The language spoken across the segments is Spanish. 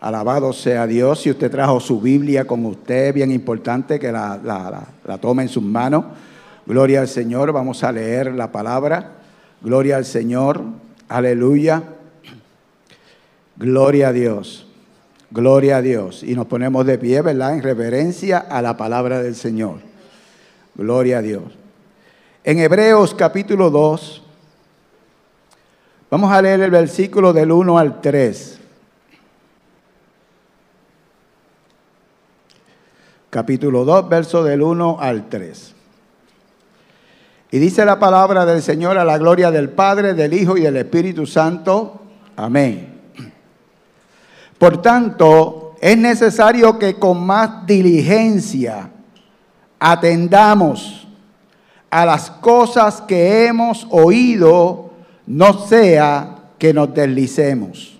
Alabado sea Dios. Si usted trajo su Biblia con usted, bien importante que la, la, tome en sus manos. Gloria al Señor. Vamos a leer la palabra. Gloria al Señor. Aleluya. Gloria a Dios. Gloria a Dios. Y nos ponemos de pie, ¿verdad? En reverencia a la palabra del Señor. Gloria a Dios. En Hebreos capítulo 2, vamos a leer el versículo del 1 al 3. Capítulo 2, verso del 1 al 3. Y dice la palabra del Señor a la gloria del Padre, del Hijo y del Espíritu Santo. Amén. Por tanto, es necesario que con más diligencia atendamos a las cosas que hemos oído, no sea que nos deslicemos.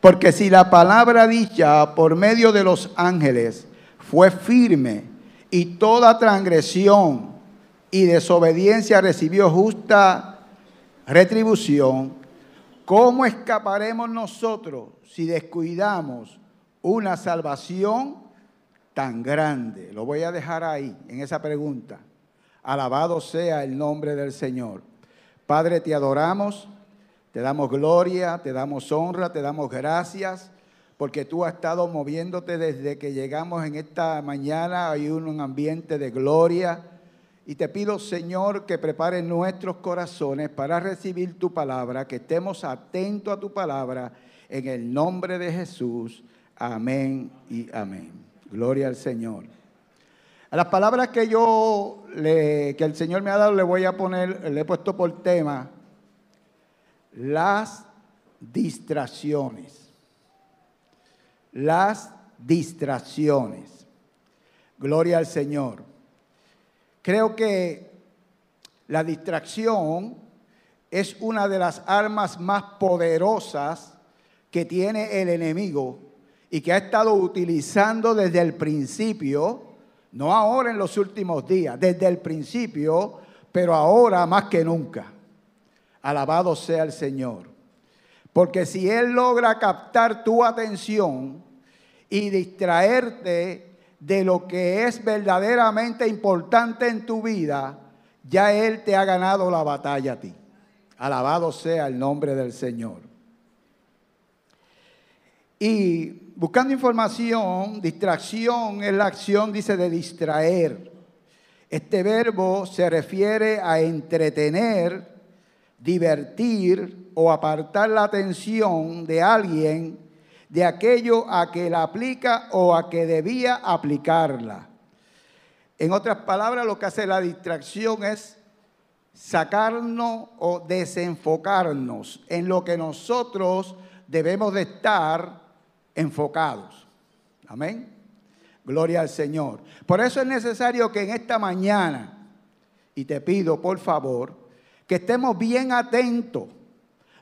Porque si la palabra dicha por medio de los ángeles fue firme y toda transgresión y desobediencia recibió justa retribución, ¿cómo escaparemos nosotros si descuidamos una salvación tan grande? Lo voy a dejar ahí, en esa pregunta. Alabado sea el nombre del Señor. Padre, te adoramos, te damos gloria, te damos honra, te damos gracias porque tú has estado moviéndote desde que llegamos en esta mañana. Hay un ambiente de gloria. Y te pido, Señor, que prepare nuestros corazones para recibir tu palabra, que estemos atentos a tu palabra, en el nombre de Jesús. Amén y amén. Gloria al Señor. A las palabras que yo, le, que el Señor me ha dado, le voy a poner, le he puesto por tema, las distracciones las distracciones. Gloria al Señor. Creo que la distracción es una de las armas más poderosas que tiene el enemigo y que ha estado utilizando desde el principio, no ahora en los últimos días, desde el principio, pero ahora más que nunca. Alabado sea el Señor. Porque si Él logra captar tu atención y distraerte de lo que es verdaderamente importante en tu vida, ya Él te ha ganado la batalla a ti. Alabado sea el nombre del Señor. Y buscando información, distracción es la acción, dice, de distraer. Este verbo se refiere a entretener, divertir o apartar la atención de alguien de aquello a que la aplica o a que debía aplicarla. En otras palabras, lo que hace la distracción es sacarnos o desenfocarnos en lo que nosotros debemos de estar enfocados. Amén. Gloria al Señor. Por eso es necesario que en esta mañana, y te pido por favor, que estemos bien atentos.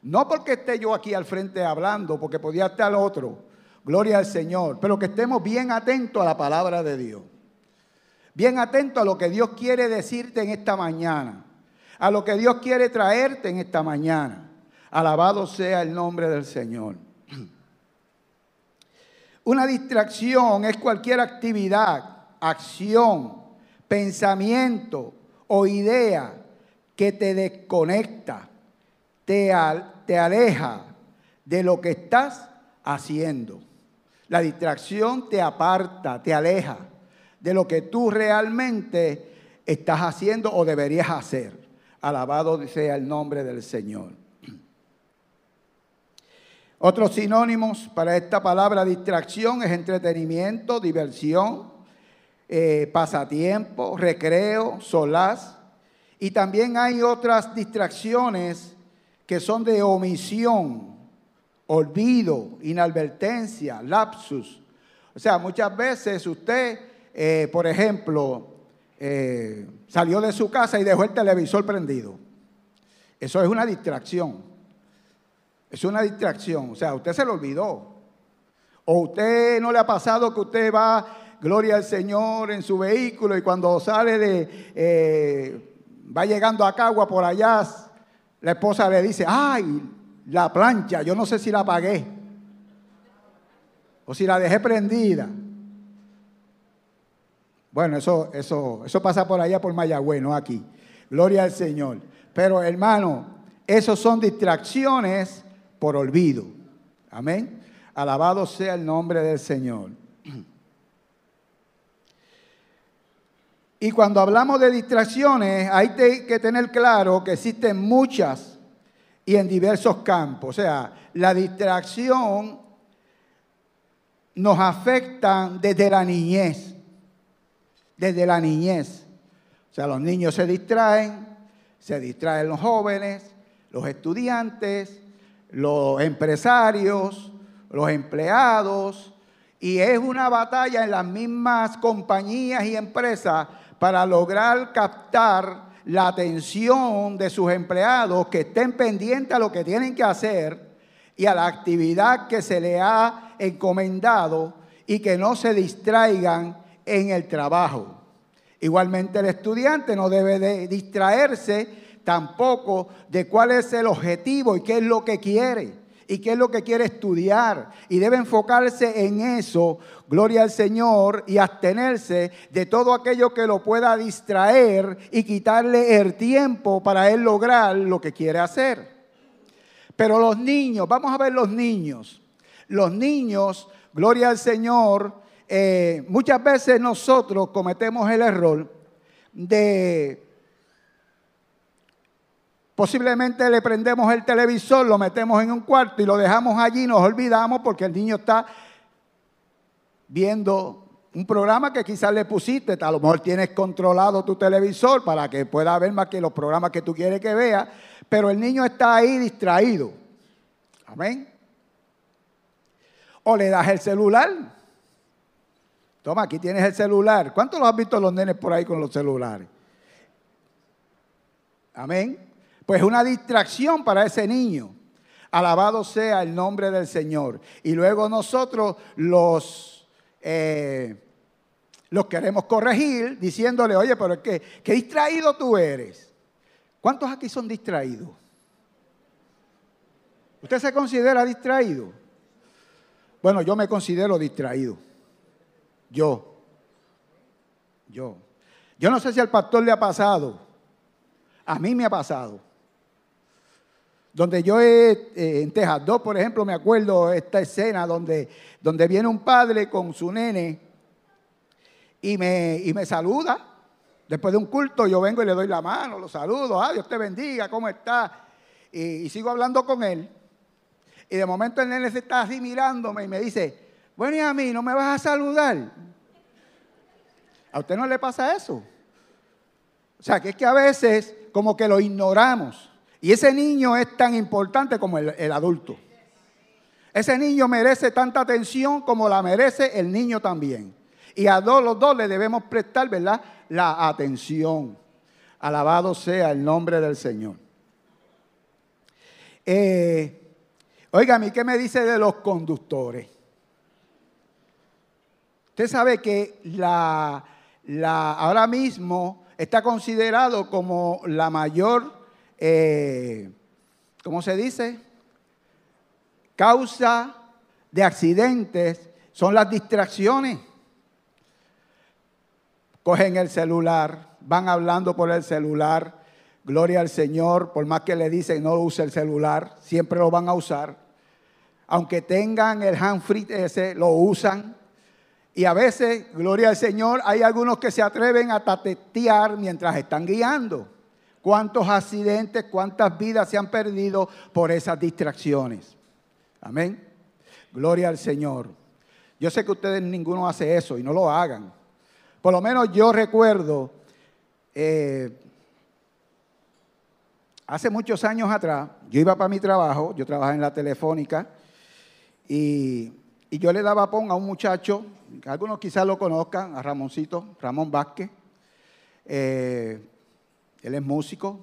No porque esté yo aquí al frente hablando, porque podía estar otro. Gloria al Señor. Pero que estemos bien atentos a la palabra de Dios. Bien atentos a lo que Dios quiere decirte en esta mañana. A lo que Dios quiere traerte en esta mañana. Alabado sea el nombre del Señor. Una distracción es cualquier actividad, acción, pensamiento o idea que te desconecta, te, aleja de lo que estás haciendo. La distracción te aparta, te aleja de lo que tú realmente estás haciendo o deberías hacer. Alabado sea el nombre del Señor. Otros sinónimos para esta palabra distracción es entretenimiento, diversión, eh, pasatiempo, recreo, solaz, y también hay otras distracciones que son de omisión, olvido, inadvertencia, lapsus. O sea, muchas veces usted, eh, por ejemplo, eh, salió de su casa y dejó el televisor prendido. Eso es una distracción. Es una distracción. O sea, usted se lo olvidó. O usted no le ha pasado que usted va, gloria al Señor, en su vehículo y cuando sale de... Eh, va llegando a Cagua por allá, la esposa le dice, ay, la plancha, yo no sé si la pagué. O si la dejé prendida. Bueno, eso, eso, eso pasa por allá por Mayagüez, no aquí. Gloria al Señor. Pero hermano, esos son distracciones por olvido. Amén. Alabado sea el nombre del Señor. Y cuando hablamos de distracciones, hay que tener claro que existen muchas y en diversos campos. O sea, la distracción nos afecta desde la niñez. Desde la niñez. O sea, los niños se distraen, se distraen los jóvenes, los estudiantes, los empresarios, los empleados, y es una batalla en las mismas compañías y empresas para lograr captar la atención de sus empleados que estén pendientes a lo que tienen que hacer y a la actividad que se le ha encomendado y que no se distraigan en el trabajo. Igualmente el estudiante no debe de distraerse tampoco de cuál es el objetivo y qué es lo que quiere y qué es lo que quiere estudiar. Y debe enfocarse en eso, gloria al Señor, y abstenerse de todo aquello que lo pueda distraer y quitarle el tiempo para él lograr lo que quiere hacer. Pero los niños, vamos a ver los niños. Los niños, gloria al Señor, eh, muchas veces nosotros cometemos el error de Posiblemente le prendemos el televisor, lo metemos en un cuarto y lo dejamos allí, nos olvidamos porque el niño está viendo un programa que quizás le pusiste, a lo mejor tienes controlado tu televisor para que pueda ver más que los programas que tú quieres que vea, pero el niño está ahí distraído. Amén. O le das el celular. Toma, aquí tienes el celular. ¿Cuántos lo has visto los nenes por ahí con los celulares? Amén. Pues una distracción para ese niño. Alabado sea el nombre del Señor. Y luego nosotros los, eh, los queremos corregir diciéndole, oye, pero que, qué distraído tú eres. ¿Cuántos aquí son distraídos? ¿Usted se considera distraído? Bueno, yo me considero distraído. Yo. Yo. Yo no sé si al pastor le ha pasado. A mí me ha pasado. Donde yo eh, en Texas 2, por ejemplo, me acuerdo esta escena donde, donde viene un padre con su nene y me, y me saluda. Después de un culto yo vengo y le doy la mano, lo saludo, ah, Dios te bendiga, ¿cómo está? Y, sigo hablando con él. Y de momento el nene se está así mirándome y me dice, bueno, y a mí, ¿no me vas a saludar? ¿A usted no le pasa eso? O sea, que es que a veces como que lo ignoramos. Y ese niño es tan importante como el, adulto. Ese niño merece tanta atención como la merece el niño también. Y a dos, los dos le debemos prestar, ¿verdad? La atención. Alabado sea el nombre del Señor. Eh, ¿qué me dice de los conductores? Usted sabe que la, la, ahora mismo está considerado como la mayor eh, ¿cómo se dice? Causa de accidentes son las distracciones. Cogen el celular, van hablando por el celular. Gloria al Señor, por más que le dicen no use el celular, siempre lo van a usar. Aunque tengan el hand free ese, lo usan. Y a veces, gloria al Señor, hay algunos que se atreven a tatetear mientras están guiando cuántos accidentes, cuántas vidas se han perdido por esas distracciones. Amén. Gloria al Señor. Yo sé que ustedes ninguno hace eso y no lo hagan. Por lo menos yo recuerdo, eh, hace muchos años atrás, yo iba para mi trabajo, yo trabajaba en la telefónica, y, yo le daba pon a un muchacho, algunos quizás lo conozcan, a Ramoncito, Ramón Vázquez. Eh, él es músico,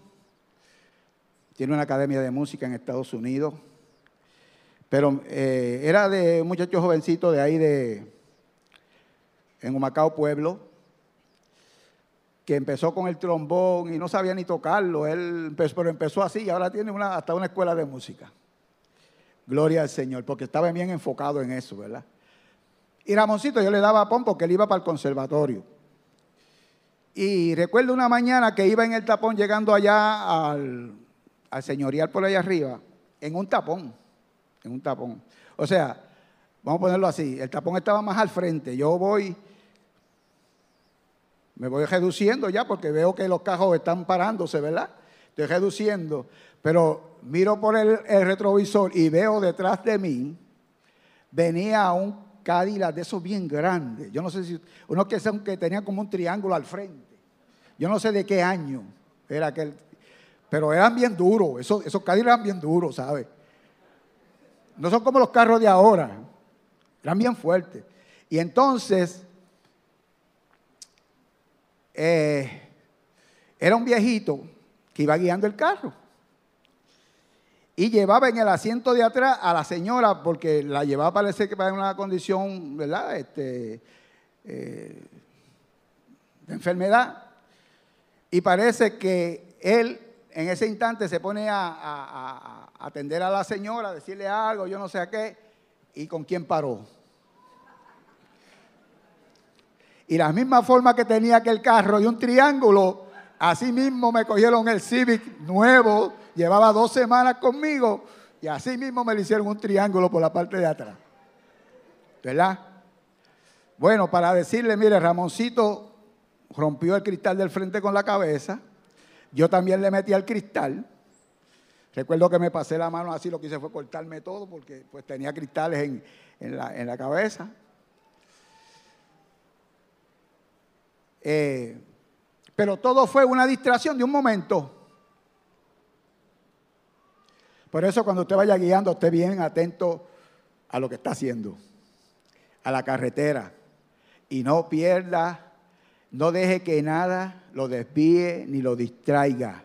tiene una academia de música en Estados Unidos, pero eh, era de un muchacho jovencito de ahí de, en Humacao Pueblo, que empezó con el trombón y no sabía ni tocarlo, él pero empezó así y ahora tiene una, hasta una escuela de música. Gloria al Señor, porque estaba bien enfocado en eso, ¿verdad? Y Ramoncito yo le daba pon porque él iba para el conservatorio. Y recuerdo una mañana que iba en el tapón llegando allá al, al señorial por allá arriba, en un tapón, en un tapón. O sea, vamos a ponerlo así, el tapón estaba más al frente, yo voy, me voy reduciendo ya porque veo que los cajos están parándose, ¿verdad? Estoy reduciendo, pero miro por el, retrovisor y veo detrás de mí, venía un Cadillac de esos bien grandes. Yo no sé si, uno que, que tenía como un triángulo al frente. Yo no sé de qué año era aquel, pero eran bien duros, esos, esos Cadillac eran bien duros, ¿sabes? No son como los carros de ahora, eran bien fuertes. Y entonces, eh, era un viejito que iba guiando el carro. Y llevaba en el asiento de atrás a la señora, porque la llevaba parece que para una condición, ¿verdad? Este, eh, de enfermedad. Y parece que él en ese instante se pone a, atender a la señora, a decirle algo, yo no sé a qué, y con quién paró. Y la misma forma que tenía aquel carro y un triángulo, así mismo me cogieron el Civic nuevo, llevaba dos semanas conmigo, y así mismo me le hicieron un triángulo por la parte de atrás. ¿Verdad? Bueno, para decirle, mire, Ramoncito rompió el cristal del frente con la cabeza yo también le metí al cristal. Recuerdo que me pasé la mano así, lo que hice fue cortarme todo porque pues tenía cristales en, la, cabeza. Eh, pero todo fue una distracción de un momento. Por eso cuando usted vaya guiando, esté bien atento a lo que está haciendo, a la carretera, y no pierda no deje que nada lo desvíe ni lo distraiga.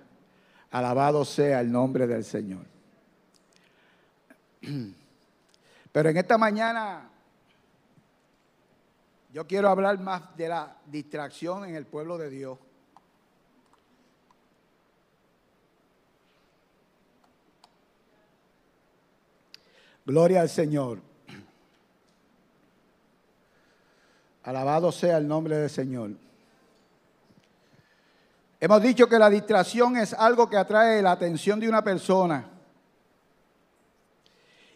Alabado sea el nombre del Señor. Pero en esta mañana yo quiero hablar más de la distracción en el pueblo de Dios. Gloria al Señor. Alabado sea el nombre del Señor. Hemos dicho que la distracción es algo que atrae la atención de una persona.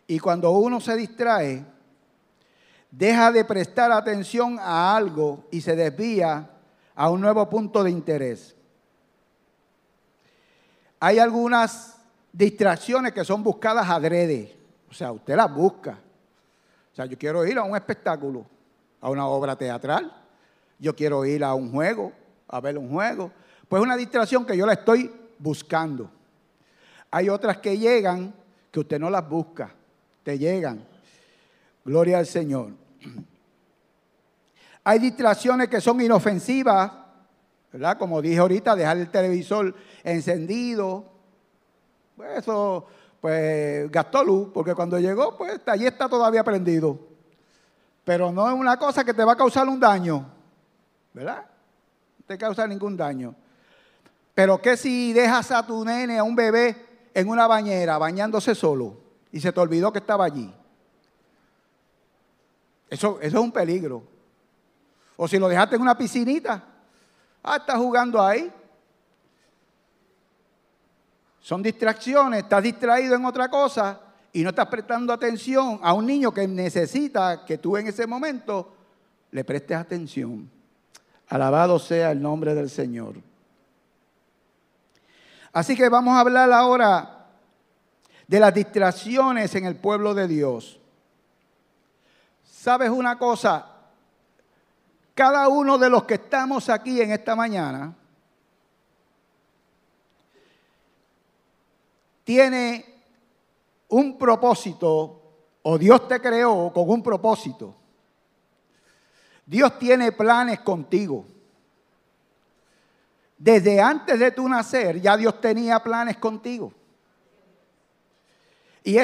Y cuando uno se distrae, deja de prestar atención a algo y se desvía a un nuevo punto de interés. Hay algunas distracciones que son buscadas adrede. O sea, usted las busca. O sea, yo quiero ir a un espectáculo, a una obra teatral. Yo quiero ir a un juego, a ver un juego. Pues una distracción que yo la estoy buscando. Hay otras que llegan que usted no las busca, te llegan. Gloria al Señor. Hay distracciones que son inofensivas, ¿verdad? Como dije ahorita, dejar el televisor encendido. Pues eso, pues gastó luz, porque cuando llegó, pues allí está todavía prendido. Pero no es una cosa que te va a causar un daño, ¿verdad? No te causa ningún daño. Pero ¿qué si dejas a tu nene, a un bebé, en una bañera bañándose solo y se te olvidó que estaba allí? Eso, eso es un peligro. O si lo dejaste en una piscinita, ah, está jugando ahí. Son distracciones, estás distraído en otra cosa y no estás prestando atención a un niño que necesita que tú en ese momento le prestes atención. Alabado sea el nombre del Señor. Así que vamos a hablar ahora de las distracciones en el pueblo de Dios. ¿Sabes una cosa? Cada uno de los que estamos aquí en esta mañana tiene un propósito, o Dios te creó con un propósito. Dios tiene planes contigo. Desde antes de tu nacer ya Dios tenía planes contigo. Y,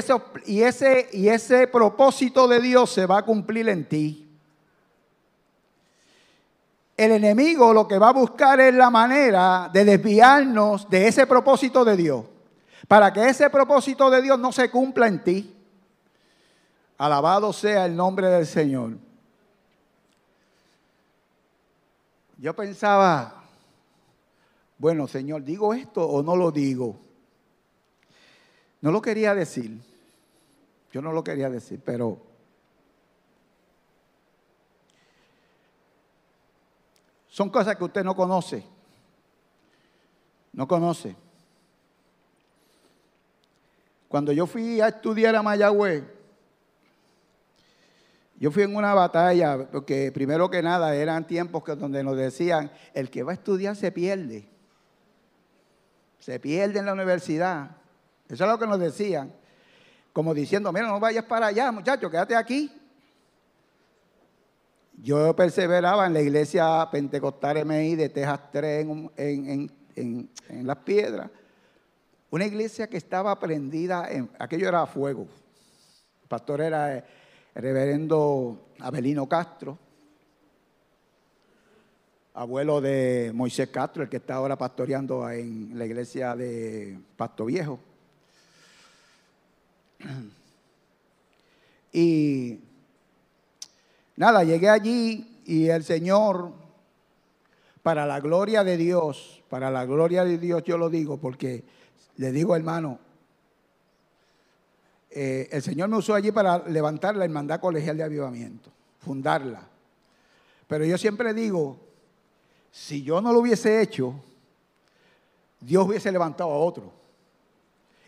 y, ese, y ese propósito de Dios se va a cumplir en ti. El enemigo lo que va a buscar es la manera de desviarnos de ese propósito de Dios. Para que ese propósito de Dios no se cumpla en ti. Alabado sea el nombre del Señor. yo pensaba, bueno, Señor, ¿digo esto o no lo digo? No lo quería decir. Yo no lo quería decir, pero son cosas que usted no conoce. No conoce. Cuando yo fui a estudiar a Mayagüez, yo fui en una batalla, porque primero que nada eran tiempos que donde nos decían, el que va a estudiar se pierde. Se pierde en la universidad. Eso es lo que nos decían. Como diciendo, mira, no vayas para allá, muchacho, quédate aquí. Yo perseveraba en la iglesia pentecostal MI de Texas 3 en, en las piedras. Una iglesia que estaba prendida, en, aquello era fuego. El pastor era el reverendo Abelino Castro, abuelo de Moisés Castro, el que está ahora pastoreando en la iglesia de Pasto Viejo. Y nada, llegué allí y el Señor, para la gloria de Dios, para la gloria de Dios yo lo digo porque le digo, hermano, eh, el Señor me usó allí para levantar la hermandad colegial de avivamiento, fundarla. Pero yo siempre digo, si yo no lo hubiese hecho, Dios hubiese levantado a otro.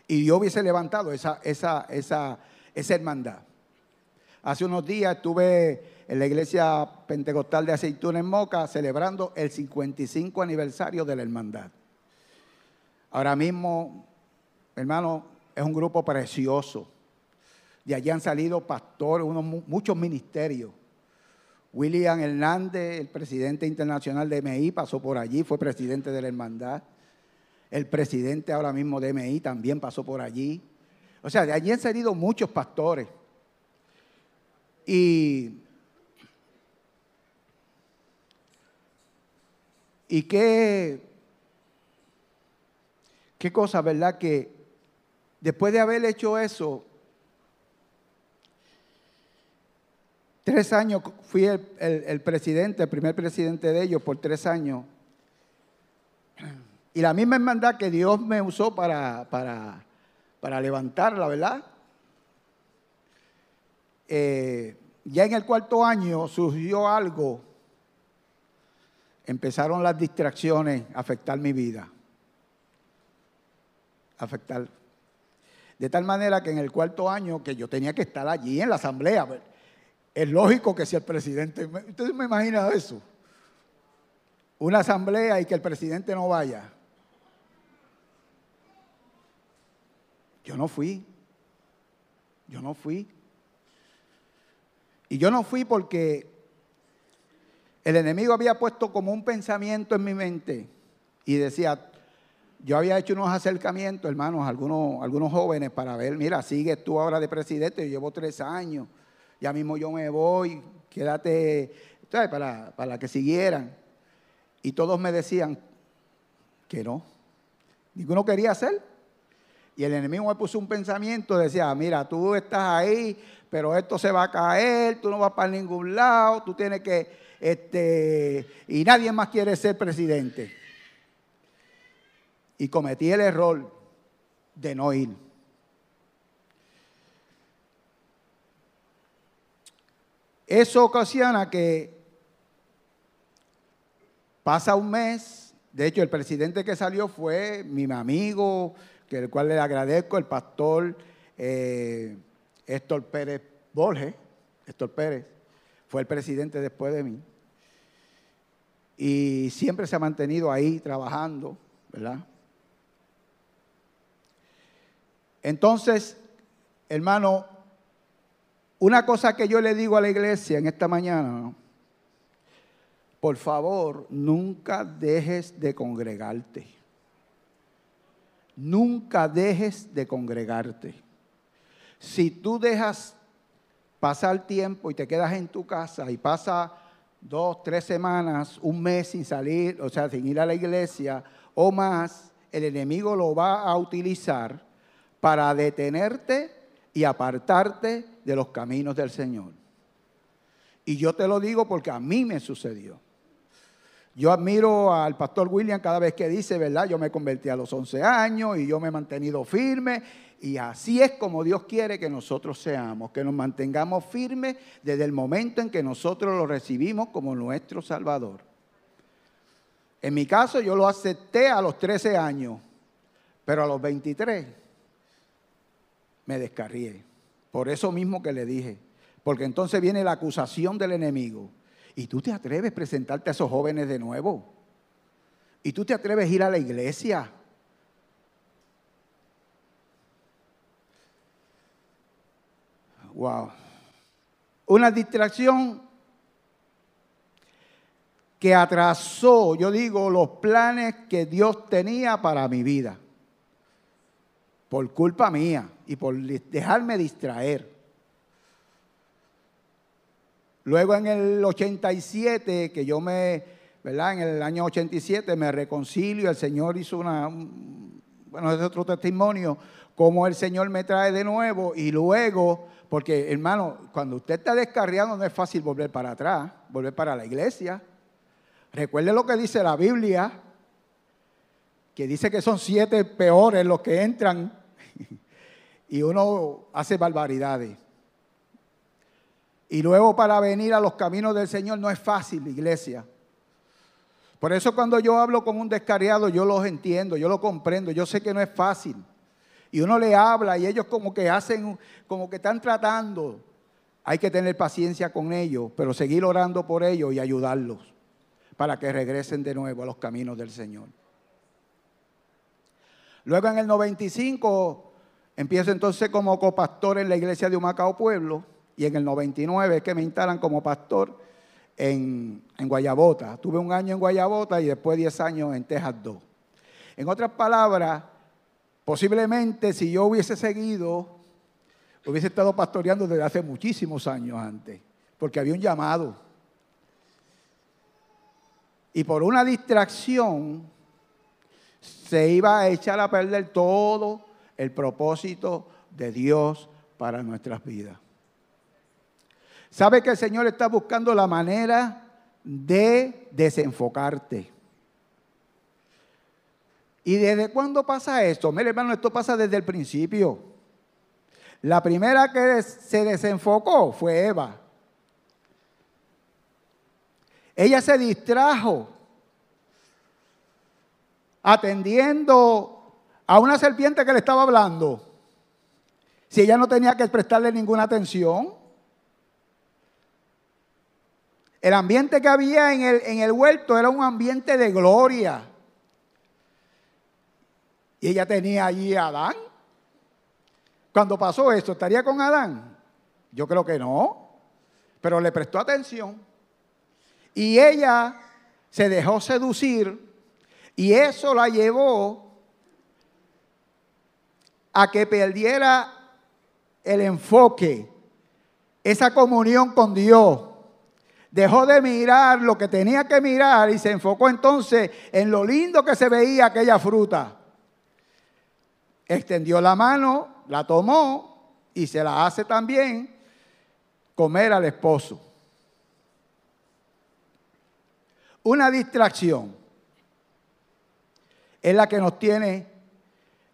Y Dios hubiese levantado esa, esa, esa, esa hermandad. Hace unos días estuve en la iglesia pentecostal de Aceituna en Moca celebrando el 55 aniversario de la hermandad. Ahora mismo, hermano, es un grupo precioso. De allí han salido pastores, unos, muchos ministerios. William Hernández, el presidente internacional de MI, pasó por allí, fue presidente de la hermandad. El presidente ahora mismo de MI también pasó por allí. O sea, de allí han salido muchos pastores. Y, y qué, Qué cosa, ¿verdad? Que después de haber hecho eso, tres años fui el, presidente, el primer presidente de ellos por tres años. Y la misma hermandad que Dios me usó para, para, para levantarla, ¿verdad? Eh, ya en el cuarto año surgió algo, empezaron las distracciones a afectar mi vida afectar. De tal manera que en el cuarto año que yo tenía que estar allí en la asamblea, pues, es lógico que si el presidente, ¿ustedes me imaginan eso? Una asamblea y que el presidente no vaya. Yo no fui. Yo no fui. Y yo no fui porque el enemigo había puesto como un pensamiento en mi mente y decía, yo había hecho unos acercamientos, hermanos, algunos, algunos jóvenes para ver, mira, sigues tú ahora de presidente, yo llevo tres años, ya mismo yo me voy, quédate. Para, para que siguieran. Y todos me decían que no. Ninguno quería hacer. Y el enemigo me puso un pensamiento, decía, mira, tú estás ahí, pero esto se va a caer, tú no vas para ningún lado, tú tienes que, este, y nadie más quiere ser presidente y cometí el error de no ir. Eso ocasiona que pasa un mes, de hecho el presidente que salió fue mi amigo, que el cual le agradezco, el pastor eh, Héctor Pérez Borges, Héctor Pérez, fue el presidente después de mí. Y siempre se ha mantenido ahí trabajando, ¿verdad? Entonces, hermano, una cosa que yo le digo a la iglesia en esta mañana, por favor, nunca dejes de congregarte. Nunca dejes de congregarte. Si tú dejas pasar tiempo y te quedas en tu casa y pasa dos, tres semanas, un mes sin salir, o sea, sin ir a la iglesia o más, el enemigo lo va a utilizar para detenerte y apartarte de los caminos del Señor. Y yo te lo digo porque a mí me sucedió. Yo admiro al pastor William cada vez que dice, ¿verdad? Yo me convertí a los 11 años y yo me he mantenido firme. Y así es como Dios quiere que nosotros seamos, que nos mantengamos firmes desde el momento en que nosotros lo recibimos como nuestro Salvador. En mi caso yo lo acepté a los 13 años, pero a los 23 me descarrié. Por eso mismo que le dije, porque entonces viene la acusación del enemigo. Y tú te atreves a presentarte a esos jóvenes de nuevo. Y tú te atreves a ir a la iglesia. Wow. Una distracción que atrasó, yo digo, los planes que Dios tenía para mi vida. Por culpa mía y por dejarme distraer. Luego en el 87, que yo me, ¿verdad? En el año 87 me reconcilio, el Señor hizo una, bueno, es otro testimonio, como el Señor me trae de nuevo y luego, porque hermano, cuando usted está descarriando no es fácil volver para atrás, volver para la iglesia. Recuerde lo que dice la Biblia, que dice que son siete peores los que entran y uno hace barbaridades. Y luego para venir a los caminos del Señor no es fácil, iglesia. Por eso cuando yo hablo con un descarriado, yo los entiendo, yo lo comprendo, yo sé que no es fácil. Y uno le habla y ellos como que hacen, como que están tratando. Hay que tener paciencia con ellos, pero seguir orando por ellos y ayudarlos para que regresen de nuevo a los caminos del Señor. Luego en el 95 empiezo entonces como copastor en la iglesia de Humacao Pueblo y en el 99 es que me instalan como pastor en, Guayabota. Tuve un año en Guayabota y después 10 años en Texas 2. En otras palabras, posiblemente si yo hubiese seguido, hubiese estado pastoreando desde hace muchísimos años antes, porque había un llamado. Y por una distracción se iba a echar a perder todo el propósito de Dios para nuestras vidas. Sabe que el Señor está buscando la manera de desenfocarte. ¿Y desde cuándo pasa esto? Mire, hermano, esto pasa desde el principio. La primera que se desenfocó fue Eva. Ella se distrajo atendiendo a una serpiente que le estaba hablando. Si ella no tenía que prestarle ninguna atención. El ambiente que había en el, en el huerto era un ambiente de gloria. Y ella tenía allí a Adán. Cuando pasó esto, ¿estaría con Adán? Yo creo que no. Pero le prestó atención. Y ella se dejó seducir y eso la llevó a que perdiera el enfoque, esa comunión con Dios Dejó de mirar lo que tenía que mirar y se enfocó entonces en lo lindo que se veía aquella fruta. Extendió la mano, la tomó y se la hace también comer al esposo. Una distracción es la que nos tiene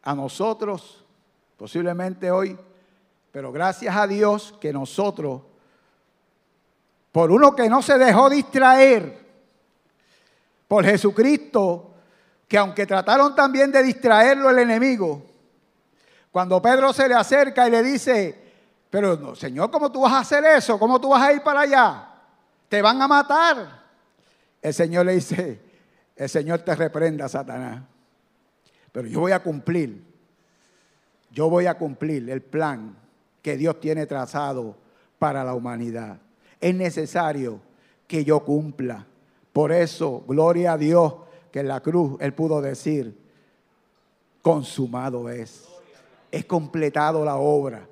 a nosotros, posiblemente hoy, pero gracias a Dios que nosotros por uno que no se dejó distraer por Jesucristo, que aunque trataron también de distraerlo el enemigo, cuando Pedro se le acerca y le dice, pero no, Señor, ¿cómo tú vas a hacer eso? ¿Cómo tú vas a ir para allá? Te van a matar. El Señor le dice, el Señor te reprenda, Satanás. Pero yo voy a cumplir, yo voy a cumplir el plan que Dios tiene trazado para la humanidad es necesario que yo cumpla. Por eso, gloria a Dios, que en la cruz Él pudo decir, consumado es. Es completado la obra.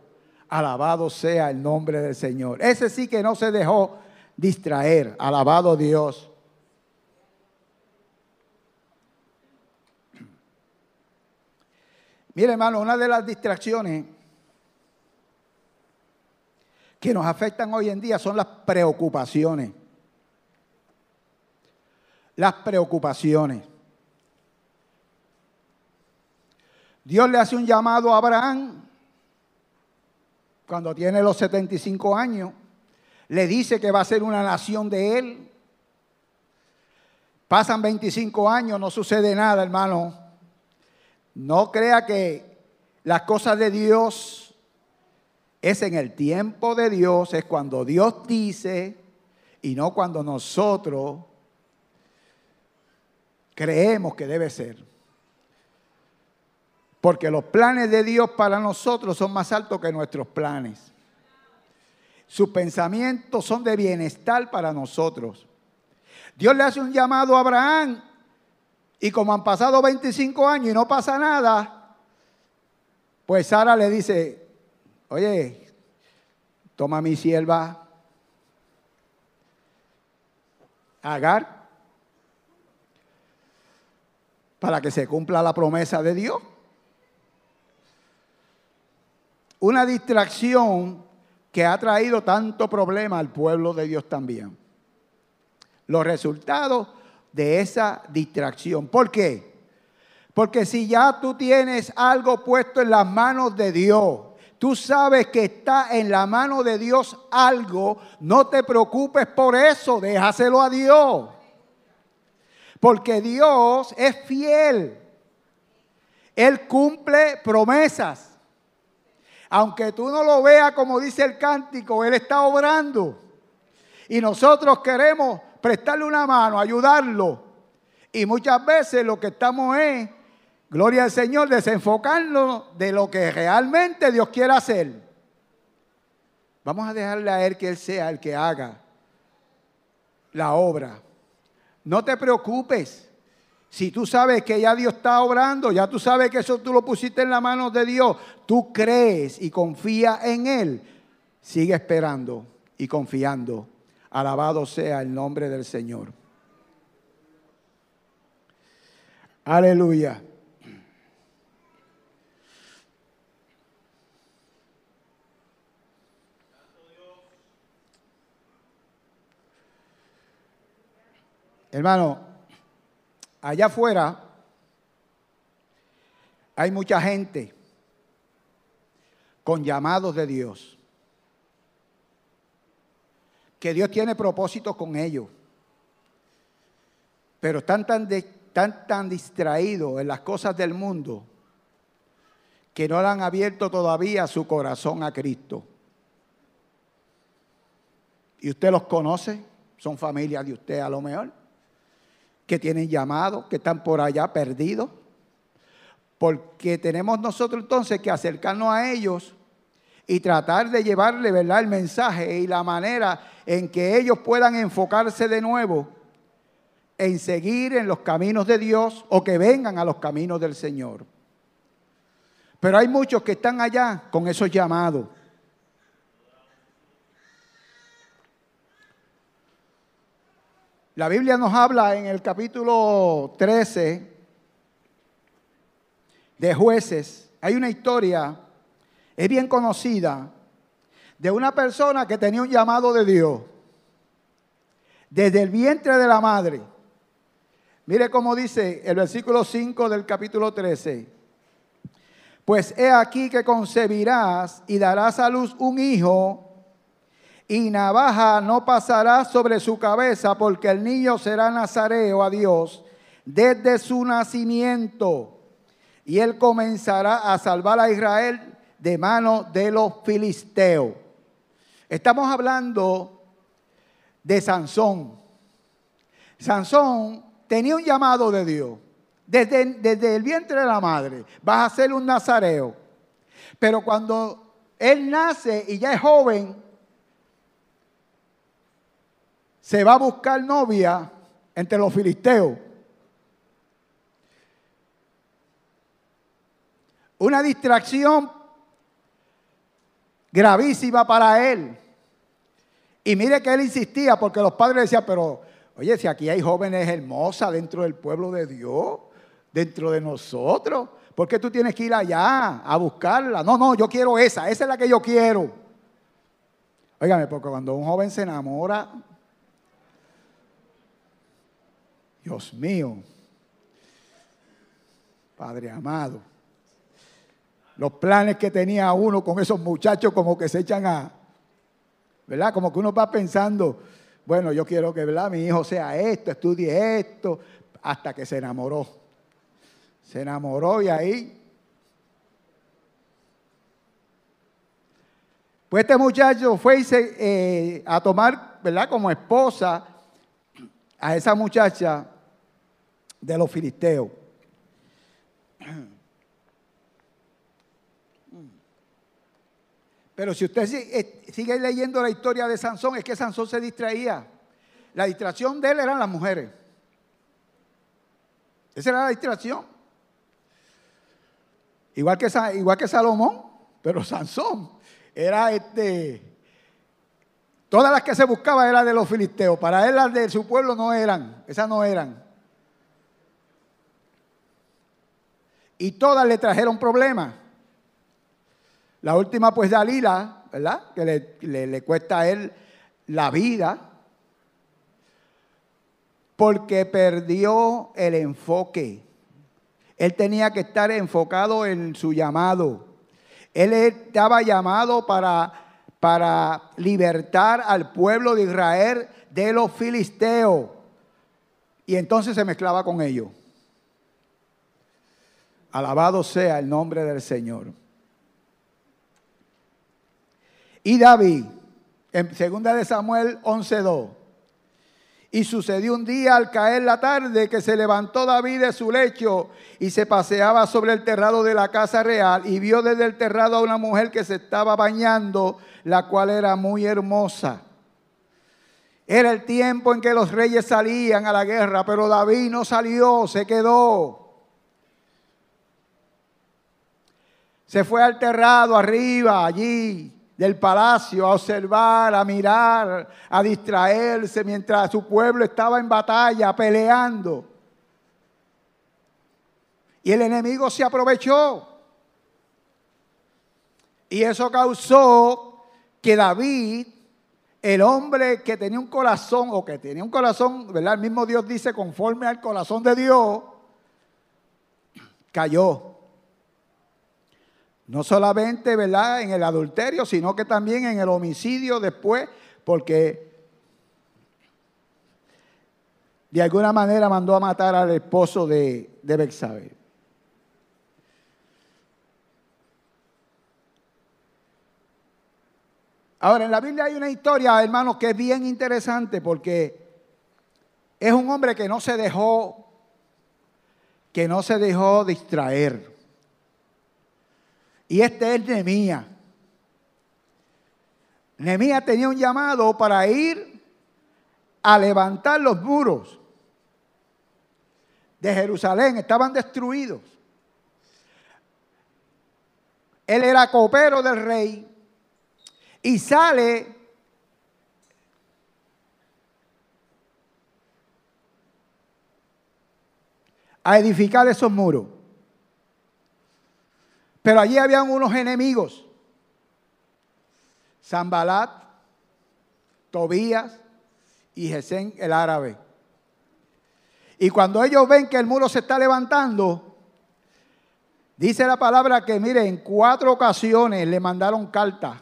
Alabado sea el nombre del Señor. Ese sí que no se dejó distraer. Alabado Dios. Mire hermano, una de las distracciones que nos afectan hoy en día son las preocupaciones. las preocupaciones. Dios le hace un llamado a Abraham cuando tiene los 75 años. Le dice que va a ser una nación de él. Pasan 25 años, no sucede nada, hermano. No crea que las cosas de Dios es en el tiempo de Dios, es cuando Dios dice y no cuando nosotros creemos que debe ser. Porque los planes de Dios para nosotros son más altos que nuestros planes. Sus pensamientos son de bienestar para nosotros. Dios le hace un llamado a Abraham y como han pasado 25 años y no pasa nada, pues Sara le dice, oye, toma mi sierva Agar para que se cumpla la promesa de Dios. Una distracción que ha traído tanto problema al pueblo de Dios también. Los resultados de esa distracción. ¿Por qué? Porque si ya tú tienes algo puesto en las manos de Dios, tú sabes que está en la mano de Dios algo, no te preocupes por eso, déjaselo a Dios. Porque Dios es fiel. Él cumple promesas. Aunque tú no lo veas como dice el cántico, Él está obrando. Y nosotros queremos prestarle una mano, ayudarlo. Y muchas veces lo que estamos es, gloria al Señor, desenfocarnos de lo que realmente Dios quiere hacer. Vamos a dejarle a Él que Él sea el que haga la obra. No te preocupes. Si tú sabes que ya Dios está obrando, ya tú sabes que eso tú lo pusiste en la mano de Dios, tú crees y confías en Él, sigue esperando y confiando Alabado sea el nombre del Señor. Aleluya. Hermano, allá afuera hay mucha gente con llamados de Dios que Dios tiene propósitos con ellos. Pero están tan, tan, tan distraídos en las cosas del mundo que no le han abierto todavía su corazón a Cristo. Y usted los conoce, son familias de usted a lo mejor, que tienen llamado, que están por allá perdidos. Porque tenemos nosotros entonces que acercarnos a ellos y tratar de llevarle ¿verdad? el mensaje y la manera en que ellos puedan enfocarse de nuevo en seguir en los caminos de Dios o que vengan a los caminos del Señor. Pero hay muchos que están allá con esos llamados. La Biblia nos habla en el capítulo 13 de jueces. Hay una historia es bien conocida de una persona que tenía un llamado de Dios desde el vientre de la madre. Mire cómo dice el versículo 5 del capítulo 13. Pues he aquí que concebirás y darás a luz un hijo y navaja no pasará sobre su cabeza porque el niño será nazareo a Dios desde su nacimiento y él comenzará a salvar a Israel de mano de los filisteos. Estamos hablando de Sansón. Sansón tenía un llamado de Dios. Desde, desde el vientre de la madre, vas a ser un nazareo. Pero cuando él nace y ya es joven, se va a buscar novia entre los filisteos. Una distracción gravísima para él. Y mire que él insistía porque los padres decían, pero oye, si aquí hay jóvenes hermosas dentro del pueblo de Dios, dentro de nosotros, ¿por qué tú tienes que ir allá a buscarla? No, no, yo quiero esa, esa es la que yo quiero. Óigame, porque cuando un joven se enamora, Dios mío. Padre amado. Los planes que tenía uno con esos muchachos como que se echan a, ¿verdad? Como que uno va pensando, bueno, yo quiero que ¿verdad? mi hijo sea esto, estudie esto, hasta que se enamoró. Se enamoró y ahí... Pues este muchacho fue eh, a tomar, ¿verdad? Como esposa a esa muchacha de los filisteos. Pero si usted eh, sigue leyendo la historia de Sansón, es que Sansón se distraía. La distracción de él eran las mujeres. Esa era la distracción. Igual que, igual que Salomón, pero Sansón era este. Todas las que se buscaba eran de los filisteos. Para él las de su pueblo no eran. Esas no eran. Y todas le trajeron problemas. La última, pues, Dalila, ¿verdad? Que le, cuesta a él la vida porque perdió el enfoque. Él tenía que estar enfocado en su llamado. Él estaba llamado para, para libertar al pueblo de Israel de los filisteos. Y entonces se mezclaba con ellos. Alabado sea el nombre del Señor. Y David, en 2 de Samuel 11:2. Y sucedió un día al caer la tarde que se levantó David de su lecho y se paseaba sobre el terrado de la casa real y vio desde el terrado a una mujer que se estaba bañando, la cual era muy hermosa. Era el tiempo en que los reyes salían a la guerra, pero David no salió, se quedó. Se fue al terrado arriba, allí, del palacio a observar, a mirar, a distraerse mientras su pueblo estaba en batalla, peleando. Y el enemigo se aprovechó. Y eso causó que David, el hombre que tenía un corazón, o que tenía un corazón, ¿verdad? El mismo Dios dice, conforme al corazón de Dios, cayó. No solamente, ¿verdad?, en el adulterio, sino que también en el homicidio después, porque de alguna manera mandó a matar al esposo de, de Bexabe. Ahora, en la Biblia hay una historia, hermanos, que es bien interesante porque es un hombre que no se dejó, que no se dejó distraer. Y este es Nehemías. Nehemías tenía un llamado para ir a levantar los muros de Jerusalén. Estaban destruidos. Él era copero del rey y sale a edificar esos muros. Pero allí habían unos enemigos. Zambalat, Tobías y Gesén el árabe. Y cuando ellos ven que el muro se está levantando, dice la palabra que, mire, en cuatro ocasiones le mandaron cartas,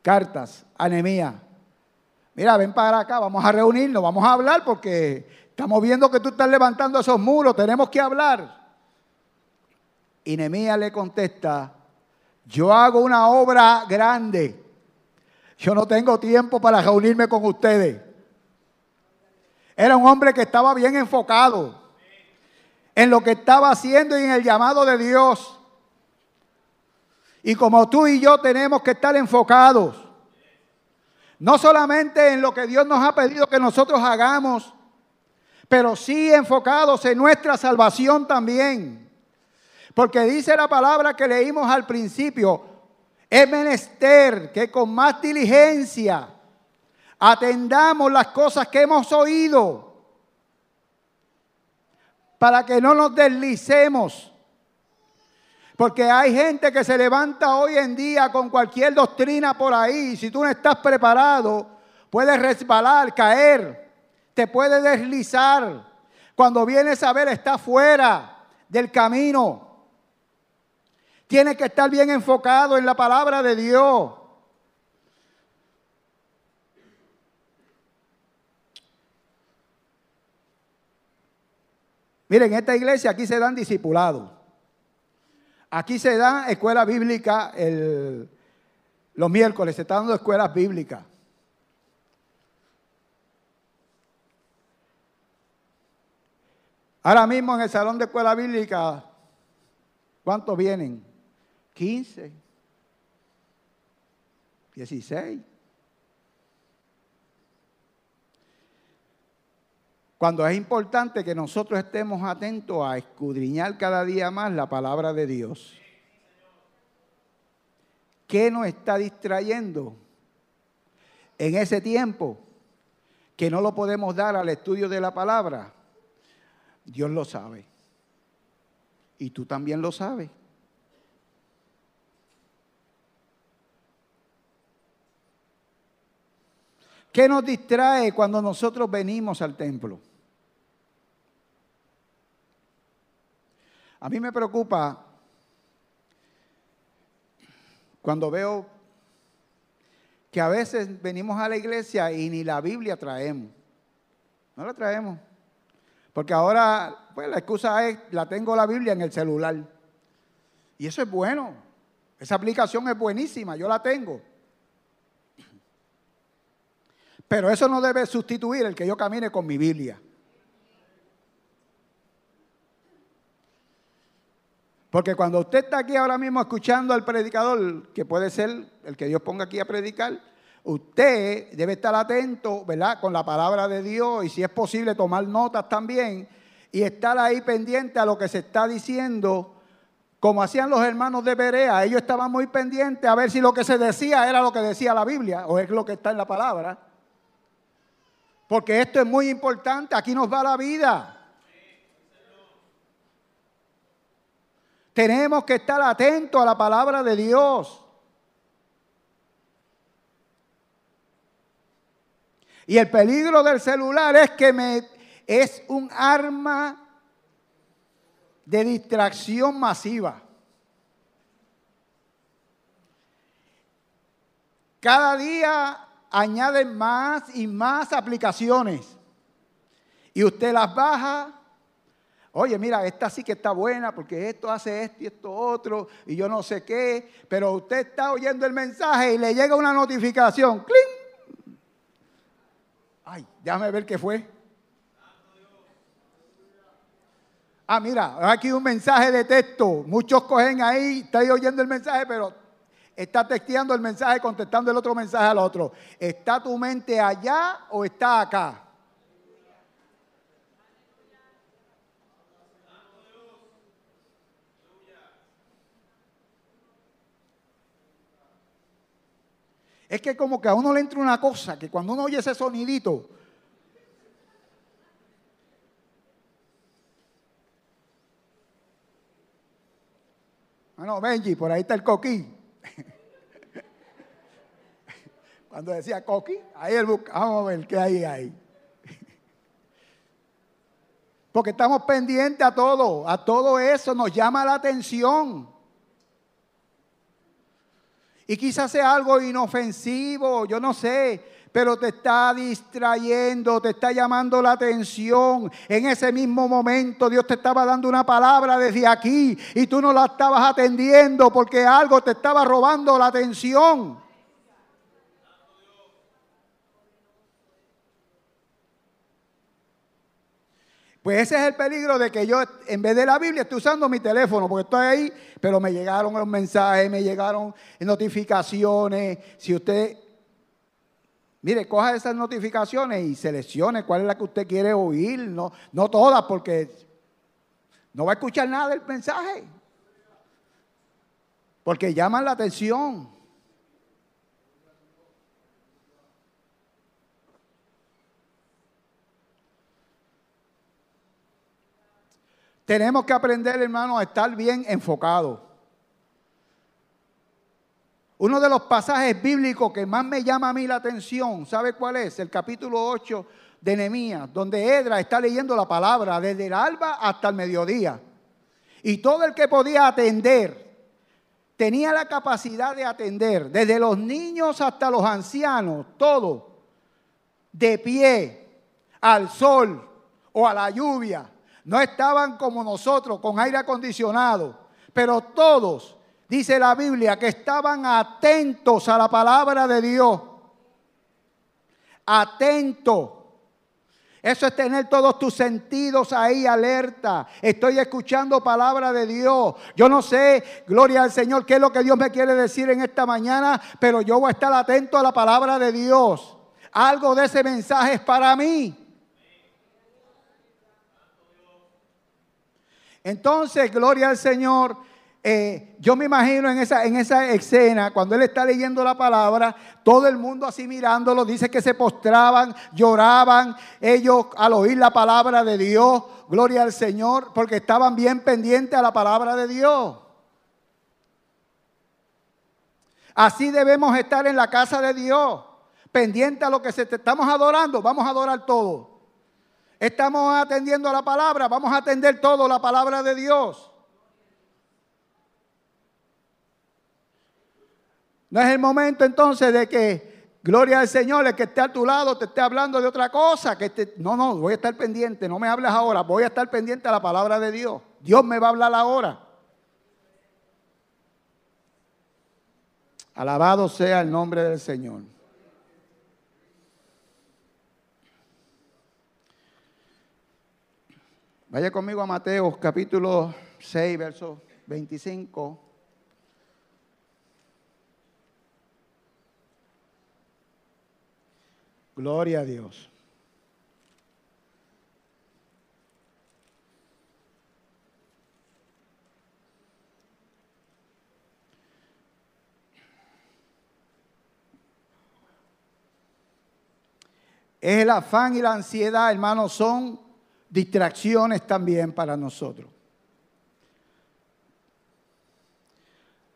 cartas a Nehemías. Mira, ven para acá, vamos a reunirnos, vamos a hablar porque estamos viendo que tú estás levantando esos muros, tenemos que hablar. Y Nehemías le contesta, yo hago una obra grande. Yo no tengo tiempo para reunirme con ustedes. Era un hombre que estaba bien enfocado en lo que estaba haciendo y en el llamado de Dios. Y como tú y yo tenemos que estar enfocados, no solamente en lo que Dios nos ha pedido que nosotros hagamos, pero sí enfocados en nuestra salvación también. Porque dice la palabra que leímos al principio, es menester que con más diligencia atendamos las cosas que hemos oído para que no nos deslicemos. Porque hay gente que se levanta hoy en día con cualquier doctrina por ahí. Si tú no estás preparado, puedes resbalar, caer te puede deslizar. Cuando vienes a ver, está fuera del camino. Tienes que estar bien enfocado en la palabra de Dios. Miren, en esta iglesia aquí se dan discipulados. Aquí se da escuela bíblica los miércoles, se está dando escuelas bíblicas. Ahora mismo en el salón de escuela bíblica, ¿cuántos vienen? 15, 16. Cuando es importante que nosotros estemos atentos a escudriñar cada día más la palabra de Dios. ¿Qué nos está distrayendo en ese tiempo que no lo podemos dar al estudio de la palabra? Dios lo sabe. Y tú también lo sabes. ¿Qué nos distrae cuando nosotros venimos al templo? A mí me preocupa cuando veo que a veces venimos a la iglesia y ni la Biblia traemos. No la traemos. Porque ahora, pues la excusa es, la tengo la Biblia en el celular. Y eso es bueno. Esa aplicación es buenísima, yo la tengo. Pero eso no debe sustituir el que yo camine con mi Biblia. Porque cuando usted está aquí ahora mismo escuchando al predicador, que puede ser el que Dios ponga aquí a predicar, usted debe estar atento, ¿verdad? Con la palabra de Dios y si es posible tomar notas también y estar ahí pendiente a lo que se está diciendo, como hacían los hermanos de Berea. Ellos estaban muy pendientes a ver si lo que se decía era lo que decía la Biblia o es lo que está en la palabra. Porque esto es muy importante, aquí nos va la vida. Tenemos que estar atentos a la palabra de Dios. Y el peligro del celular es que es un arma de distracción masiva. Cada día añaden más y más aplicaciones. Y usted las baja Oye, mira, esta sí que está buena porque esto hace esto y esto otro y yo no sé qué, pero usted está oyendo el mensaje y le llega una notificación. ¡Cling! Ay, déjame ver qué fue. Ah, mira, aquí un mensaje de texto. Muchos cogen ahí, está oyendo el mensaje, pero está texteando el mensaje, contestando el otro mensaje al otro. ¿Está tu mente allá o está acá? Es que como que a uno le entra una cosa, que cuando uno oye ese sonidito, Bueno, Benji, por ahí está el coquí. Cuando decía coquí, ahí el vamos a ver qué hay ahí. Porque estamos pendientes a todo, a todo eso nos llama la atención. Y quizás sea algo inofensivo, yo no sé, pero te está distrayendo, te está llamando la atención. En ese mismo momento Dios te estaba dando una palabra desde aquí y tú no la estabas atendiendo porque algo te estaba robando la atención. Pues ese es el peligro de que yo, en vez de la Biblia, estoy usando mi teléfono, porque estoy ahí, pero me llegaron los mensajes, me llegaron notificaciones. Si usted, mire, coja esas notificaciones y seleccione cuál es la que usted quiere oír, no, no todas, porque no va a escuchar nada del mensaje. Porque llaman la atención. Tenemos que aprender, hermano, a estar bien enfocado. Uno de los pasajes bíblicos que más me llama a mí la atención, ¿sabe cuál es? El capítulo 8 de Nehemías, donde Edra está leyendo la palabra desde el alba hasta el mediodía. Y todo el que podía atender, tenía la capacidad de atender, desde los niños hasta los ancianos, todo, de pie, al sol o a la lluvia. No estaban como nosotros, con aire acondicionado, pero todos, dice la Biblia, que estaban atentos a la palabra de Dios. Atentos eso es tener todos tus sentidos ahí alerta. Estoy escuchando palabra de Dios. Yo no sé, gloria al Señor, qué es lo que Dios me quiere decir en esta mañana, pero yo voy a estar atento a la palabra de Dios. Algo de ese mensaje es para mí. Entonces, gloria al Señor. Eh, yo me imagino en esa, en esa escena, cuando él está leyendo la palabra, todo el mundo así mirándolo, dice que se postraban, lloraban, ellos al oír la palabra de Dios, gloria al Señor, porque estaban bien pendientes a la palabra de Dios. Así debemos estar en la casa de Dios, pendiente a lo que se estamos adorando, vamos a adorar todo. Estamos atendiendo a la palabra, vamos a atender todo la palabra de Dios. No es el momento entonces de que, gloria al Señor, el que esté a tu lado te esté hablando de otra cosa. Que no, no, voy a estar pendiente, no me hables ahora, voy a estar pendiente a la palabra de Dios. Dios me va a hablar ahora. Alabado sea el nombre del Señor. Vaya conmigo a Mateo capítulo 6, verso 25. Gloria a Dios. Es el afán y la ansiedad, hermanos, son distracciones también para nosotros.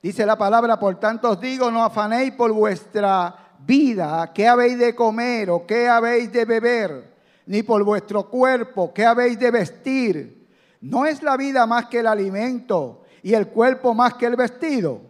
Dice la palabra, por tanto os digo, no afanéis por vuestra vida, qué habéis de comer o qué habéis de beber, ni por vuestro cuerpo, qué habéis de vestir. ¿No es la vida más que el alimento y el cuerpo más que el vestido?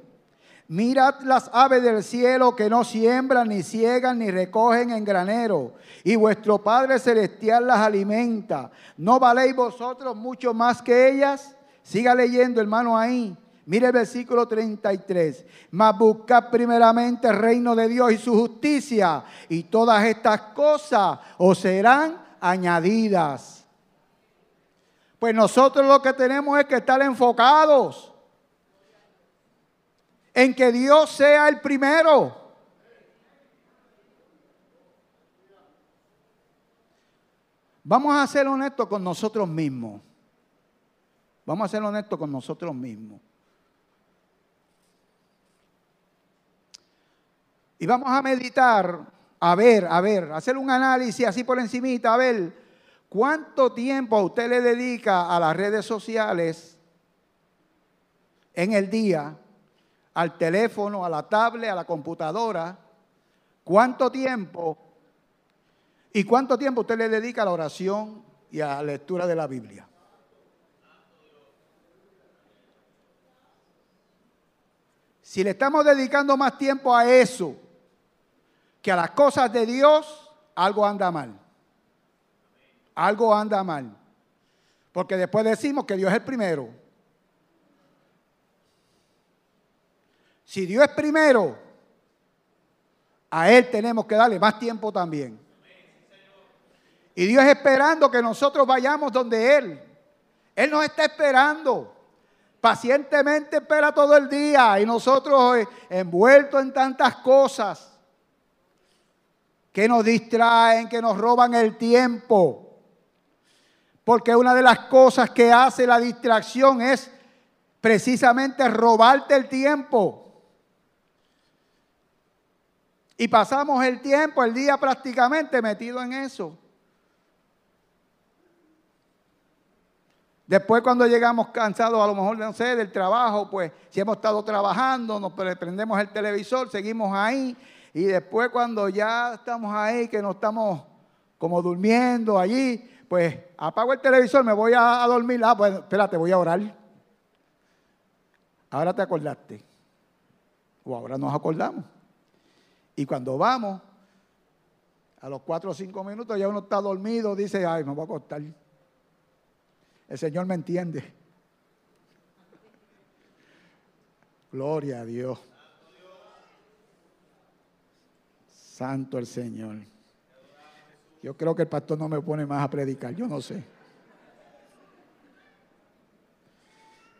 Mirad las aves del cielo que no siembran, ni ciegan, ni recogen en granero, y vuestro Padre Celestial las alimenta. ¿No valéis vosotros mucho más que ellas? Siga leyendo, hermano, ahí. Mire el versículo 33. Mas buscad primeramente el reino de Dios y su justicia, y todas estas cosas os serán añadidas. Pues nosotros lo que tenemos es que estar enfocados en que Dios sea el primero. Vamos a ser honestos con nosotros mismos. Vamos a ser honestos con nosotros mismos. Y vamos a meditar, a ver, a ver, hacer un análisis así por encimita, a ver cuánto tiempo usted le dedica a las redes sociales en el día, al teléfono, a la tablet, a la computadora. ¿Cuánto tiempo? ¿Y cuánto tiempo usted le dedica a la oración y a la lectura de la Biblia? Si le estamos dedicando más tiempo a eso que a las cosas de Dios algo anda mal. Algo anda mal. Porque después decimos que Dios es el primero. Si Dios es primero, a Él tenemos que darle más tiempo también. Y Dios esperando que nosotros vayamos donde Él. Él nos está esperando. Pacientemente espera todo el día y nosotros eh, envueltos en tantas cosas que nos distraen, que nos roban el tiempo. Porque una de las cosas que hace la distracción es precisamente robarte el tiempo. Y pasamos el tiempo, el día prácticamente metido en eso. Después cuando llegamos cansados, a lo mejor, no sé, del trabajo, pues si hemos estado trabajando, nos prendemos el televisor, seguimos ahí. Y después cuando ya estamos ahí, que no estamos como durmiendo allí, pues apago el televisor, me voy a, dormir. Ah, pues espérate, voy a orar. Ahora te acordaste. O ahora nos acordamos. Y cuando vamos, a los cuatro o cinco minutos ya uno está dormido, dice, ay, me voy a acostar. El Señor me entiende. Gloria a Dios. Santo el Señor. Yo creo que el pastor no me pone más a predicar, yo no sé.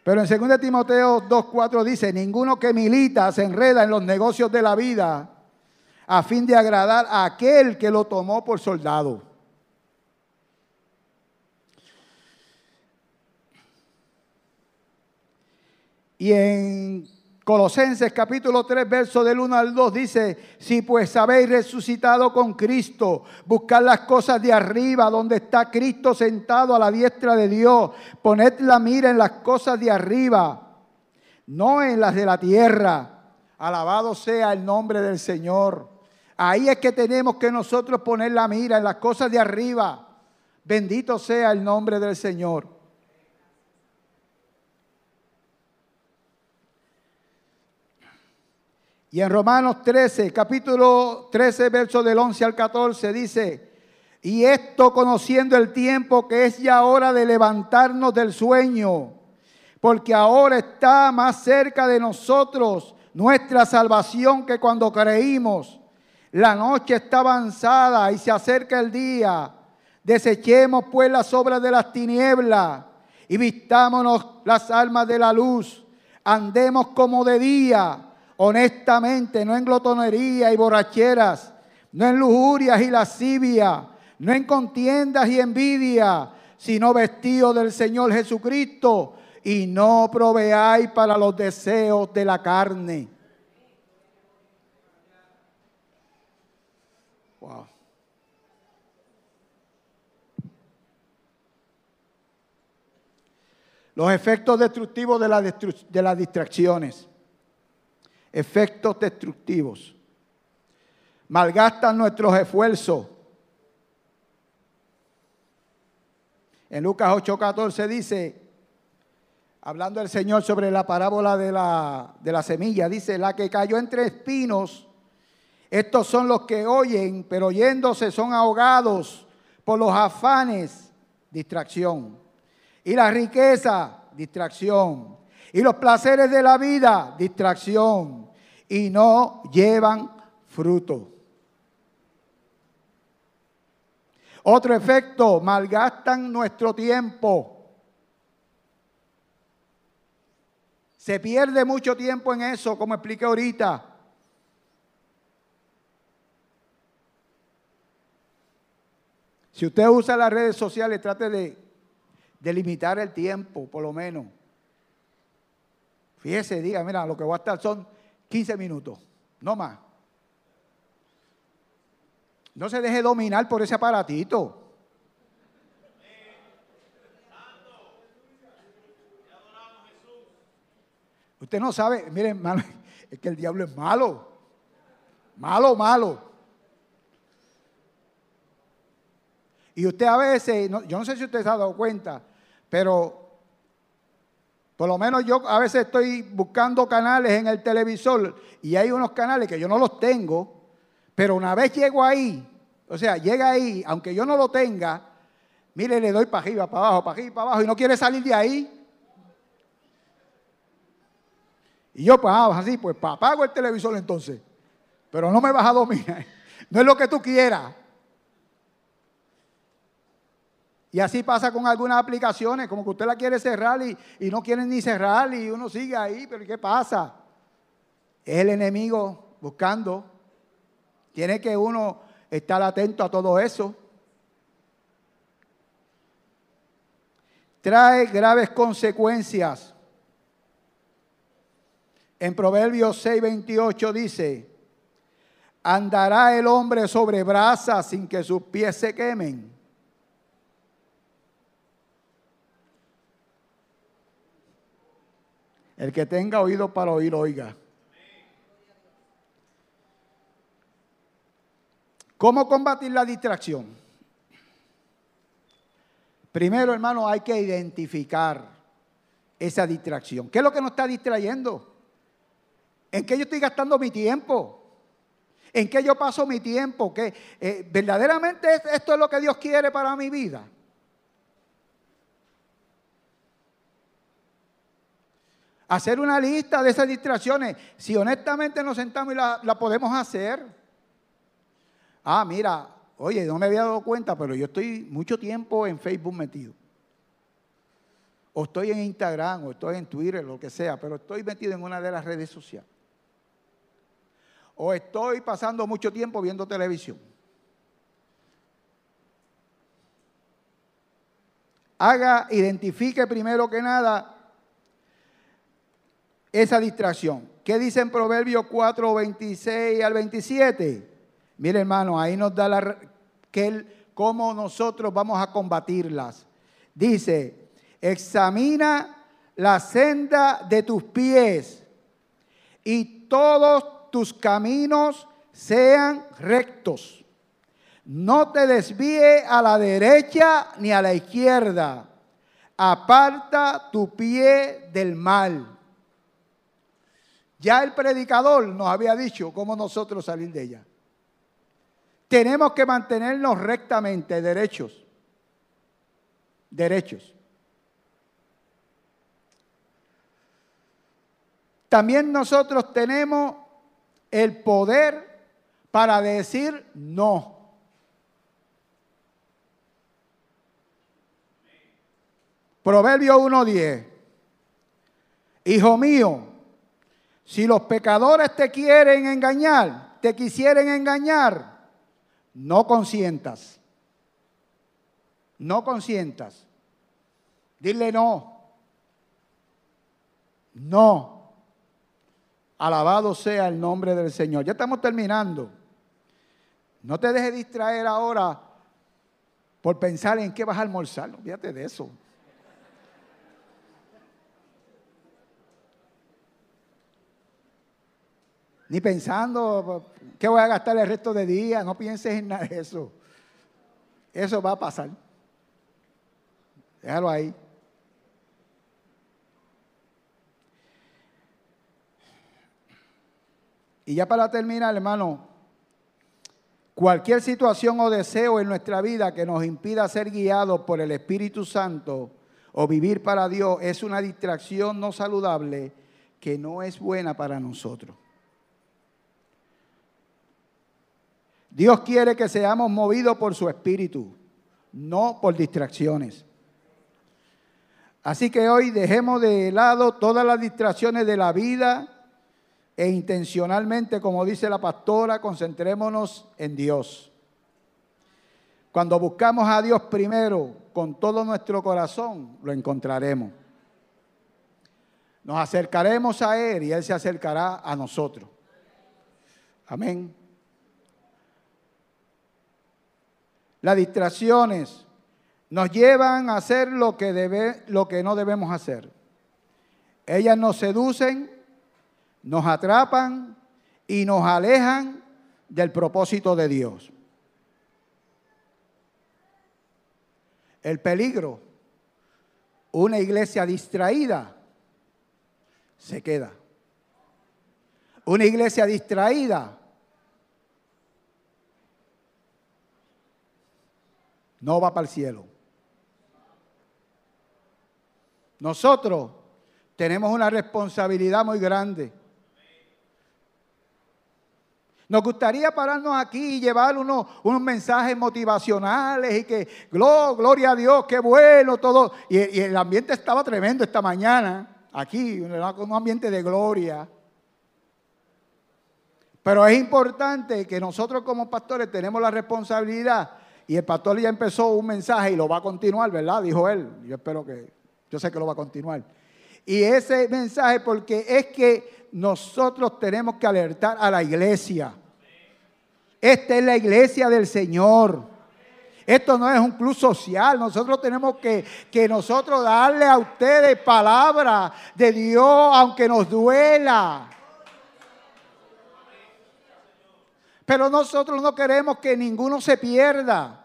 Pero en 2 Timoteo 2.4 dice, ninguno que milita se enreda en los negocios de la vida a fin de agradar a aquel que lo tomó por soldado. Y en Colosenses capítulo 3, verso del 1 al 2 dice, si pues habéis resucitado con Cristo, buscad las cosas de arriba, donde está Cristo sentado a la diestra de Dios, poned la mira en las cosas de arriba, no en las de la tierra. Alabado sea el nombre del Señor. Ahí es que tenemos que nosotros poner la mira en las cosas de arriba. Bendito sea el nombre del Señor. Y en Romanos 13, capítulo 13, verso del 11 al 14, dice, y esto conociendo el tiempo que es ya hora de levantarnos del sueño, porque ahora está más cerca de nosotros nuestra salvación que cuando creímos. La noche está avanzada y se acerca el día. Desechemos pues las obras de las tinieblas y vistámonos las almas de la luz. Andemos como de día honestamente, no en glotonería y borracheras, no en lujurias y lascivia, no en contiendas y envidia, sino vestido del Señor Jesucristo y no proveáis para los deseos de la carne. Wow. Los efectos destructivos de, la de las distracciones efectos destructivos. Malgastan nuestros esfuerzos. En Lucas 8:14 dice, hablando el Señor sobre la parábola de la, de la semilla, dice, la que cayó entre espinos, estos son los que oyen, pero oyéndose son ahogados por los afanes, distracción. Y la riqueza, distracción. Y los placeres de la vida, distracción. Y no llevan fruto. Otro efecto, malgastan nuestro tiempo. Se pierde mucho tiempo en eso, como expliqué ahorita. Si usted usa las redes sociales, trate de, de limitar el tiempo, por lo menos. Fíjese, diga, mira, lo que voy a estar son 15 minutos, no más. No se deje dominar por ese aparatito. Usted no sabe, miren, hermano, es que el diablo es malo. Malo, malo. Y usted a veces, yo no sé si usted se ha dado cuenta, pero por lo menos yo a veces estoy buscando canales en el televisor y hay unos canales que yo no los tengo, pero una vez llego ahí, o sea, llega ahí, aunque yo no lo tenga, mire, le doy para arriba, para abajo, para arriba, para abajo y no quiere salir de ahí. Y yo, pues, ah, así, pues apago el televisor entonces. Pero no me vas a dominar. No es lo que tú quieras. Y así pasa con algunas aplicaciones, como que usted la quiere cerrar y, no quiere ni cerrar y uno sigue ahí, pero ¿qué pasa? Es el enemigo buscando. Tiene que uno estar atento a todo eso. Trae graves consecuencias. En Proverbios 6:28 dice, andará el hombre sobre brasas sin que sus pies se quemen El que tenga oído para oír, oiga. ¿Cómo combatir la distracción? Primero, hermano, hay que identificar esa distracción. ¿Qué es lo que nos está distrayendo? ¿En qué yo estoy gastando mi tiempo? ¿En qué yo paso mi tiempo? ¿Qué, eh, ¿Verdaderamente esto es lo que Dios quiere para mi vida? Hacer una lista de esas distracciones. Si honestamente nos sentamos y la, podemos hacer. Ah, mira, oye, no me había dado cuenta, pero yo estoy mucho tiempo en Facebook metido. O estoy en Instagram, o estoy en Twitter, lo que sea, pero estoy metido en una de las redes sociales o estoy pasando mucho tiempo viendo televisión. Haga, identifique primero que nada esa distracción. ¿Qué dice en Proverbios 4, 26 al 27? Mire hermano, ahí nos da la, que cómo nosotros vamos a combatirlas. Dice, examina la senda de tus pies y todos tus caminos sean rectos. No te desvíe a la derecha ni a la izquierda. Aparta tu pie del mal. Ya el predicador nos había dicho cómo nosotros salir de ella. Tenemos que mantenernos rectamente, derechos. Derechos. También nosotros tenemos el poder para decir no. Proverbio 1.10. Hijo mío, si los pecadores te quieren engañar, te quisieren engañar, no consientas. No consientas. Dile no. No. Alabado sea el nombre del Señor. Ya estamos terminando. No te dejes distraer ahora por pensar en qué vas a almorzar. Fíjate de eso. Ni pensando qué voy a gastar el resto de día. No pienses en nada de eso. Eso va a pasar. Déjalo ahí. Y ya para terminar, hermano, cualquier situación o deseo en nuestra vida que nos impida ser guiados por el Espíritu Santo o vivir para Dios es una distracción no saludable que no es buena para nosotros. Dios quiere que seamos movidos por su Espíritu, no por distracciones. Así que hoy dejemos de lado todas las distracciones de la vida e intencionalmente, como dice la pastora, concentrémonos en Dios. Cuando buscamos a Dios primero con todo nuestro corazón, lo encontraremos. Nos acercaremos a Él y Él se acercará a nosotros. Amén. Las distracciones nos llevan a hacer lo que, debe, lo que no debemos hacer. Ellas nos seducen nos atrapan y nos alejan del propósito de Dios. El peligro, una iglesia distraída, se queda. Una iglesia distraída no va para el cielo. Nosotros tenemos una responsabilidad muy grande. Nos gustaría pararnos aquí y llevar unos, unos mensajes motivacionales y que, gloria a Dios, qué bueno, todo. Y, el ambiente estaba tremendo esta mañana, aquí, un ambiente de gloria. Pero es importante que nosotros como pastores tenemos la responsabilidad, y el pastor ya empezó un mensaje y lo va a continuar, ¿verdad? Dijo él. Yo espero que, yo sé que lo va a continuar. Y ese mensaje porque es que nosotros tenemos que alertar a la iglesia. Esta es la iglesia del Señor. Esto no es un club social. Nosotros tenemos que, que nosotros darle a ustedes palabra de Dios, aunque nos duela. Pero nosotros no queremos que ninguno se pierda.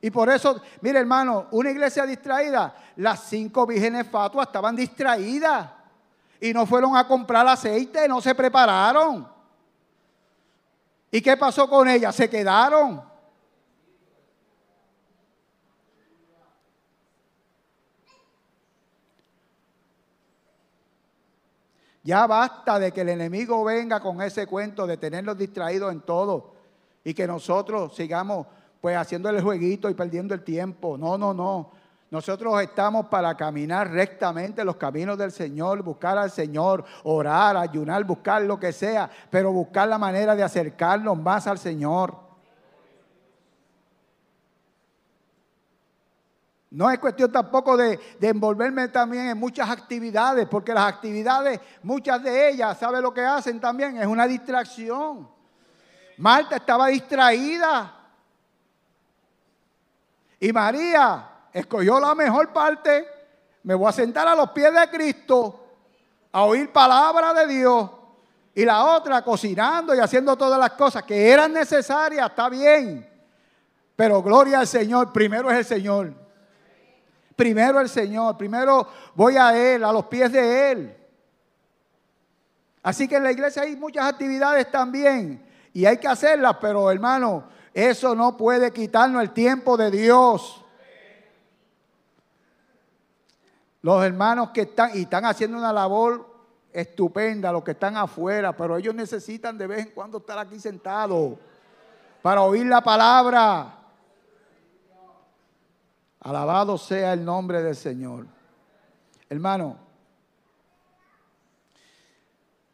Y por eso, mire hermano, una iglesia distraída, las cinco vírgenes fatuas estaban distraídas y no fueron a comprar aceite, no se prepararon. ¿Y qué pasó con ellas? Se quedaron. Ya basta de que el enemigo venga con ese cuento de tenerlos distraídos en todo y que nosotros sigamos pues haciendo el jueguito y perdiendo el tiempo. No, no, no. Nosotros estamos para caminar rectamente los caminos del Señor, buscar al Señor, orar, ayunar, buscar lo que sea, pero buscar la manera de acercarnos más al Señor. No es cuestión tampoco de, envolverme también en muchas actividades, porque las actividades, muchas de ellas, ¿sabe lo que hacen también? Es una distracción. Marta estaba distraída. Y María escogió la mejor parte. Me voy a sentar a los pies de Cristo a oír palabra de Dios. Y la otra cocinando y haciendo todas las cosas que eran necesarias, está bien. Pero gloria al Señor, primero es el Señor. Primero el Señor, primero voy a Él, a los pies de Él. Así que en la iglesia hay muchas actividades también y hay que hacerlas, pero hermano, eso no puede quitarnos el tiempo de Dios. Los hermanos que están y están haciendo una labor estupenda, los que están afuera, pero ellos necesitan de vez en cuando estar aquí sentados para oír la palabra. Alabado sea el nombre del Señor. Hermano,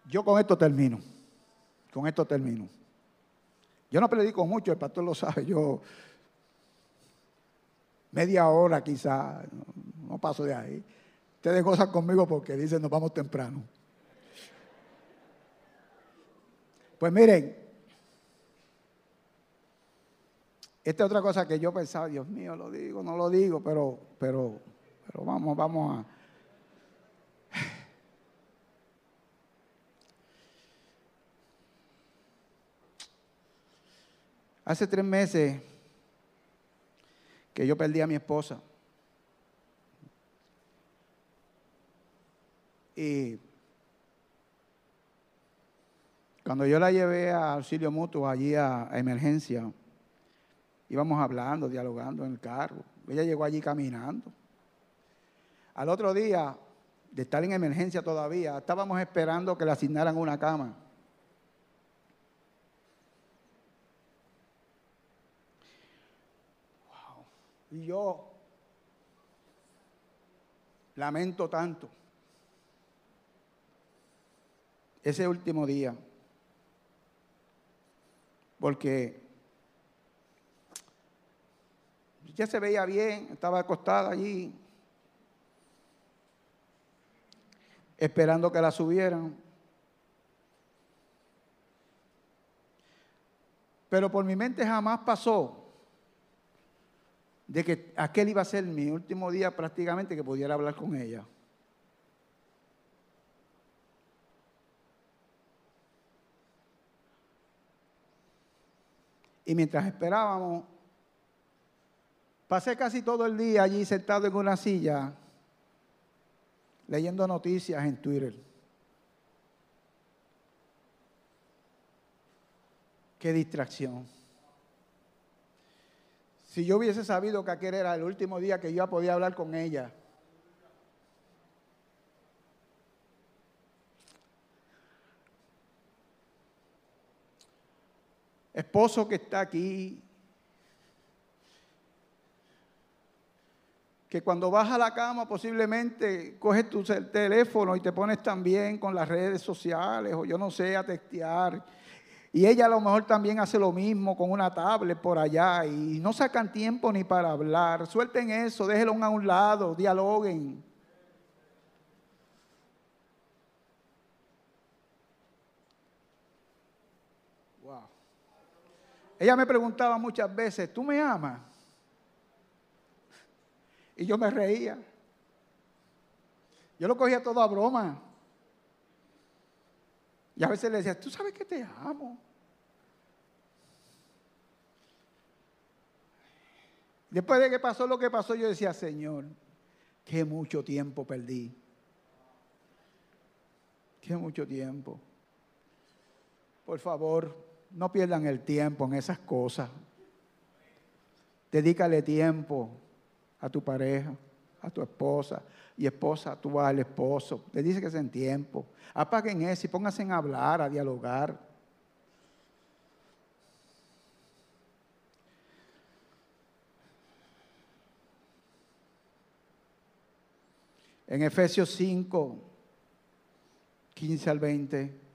yo con esto termino. Con esto termino. Yo no predico mucho, el pastor lo sabe, yo media hora quizá, no, paso de ahí. Ustedes gozan conmigo porque dicen nos vamos temprano. Pues miren, esta es otra cosa que yo pensaba, Dios mío, lo digo, no lo digo, pero, pero, pero vamos, vamos a. Hace tres meses que yo perdí a mi esposa. Y cuando yo la llevé a auxilio mutuo allí a emergencia, Íbamos hablando, dialogando en el carro. Ella llegó allí caminando. Al otro día, de estar en emergencia todavía, estábamos esperando que le asignaran una cama. Y yo lamento tanto ese último día, porque ya se veía bien, estaba acostada allí, esperando que la subieran. Pero por mi mente jamás pasó de que aquel iba a ser mi último día prácticamente que pudiera hablar con ella. Y mientras esperábamos, Pasé casi todo el día allí sentado en una silla leyendo noticias en Twitter. Qué distracción. Si yo hubiese sabido que aquel era el último día que yo podía hablar con ella. Esposo que está aquí, que cuando vas a la cama posiblemente coges tu teléfono y te pones también con las redes sociales o yo no sé, a textear. Y ella a lo mejor también hace lo mismo con una tablet por allá y no sacan tiempo ni para hablar. Suelten eso, déjenlo a un lado, dialoguen. Ella me preguntaba muchas veces, ¿tú me amas? Y yo me reía. Yo lo cogía todo a broma. Y a veces le decía, tú sabes que te amo. Después de que pasó lo que pasó, yo decía, Señor, qué mucho tiempo perdí. Qué mucho tiempo. Por favor, no pierdan el tiempo en esas cosas. Dedícale tiempo a tu pareja, a tu esposa y esposa, tú al esposo. Le dice que se en tiempo. Apaguen eso y pónganse en hablar, a dialogar. En Efesios 5, 15 al 20.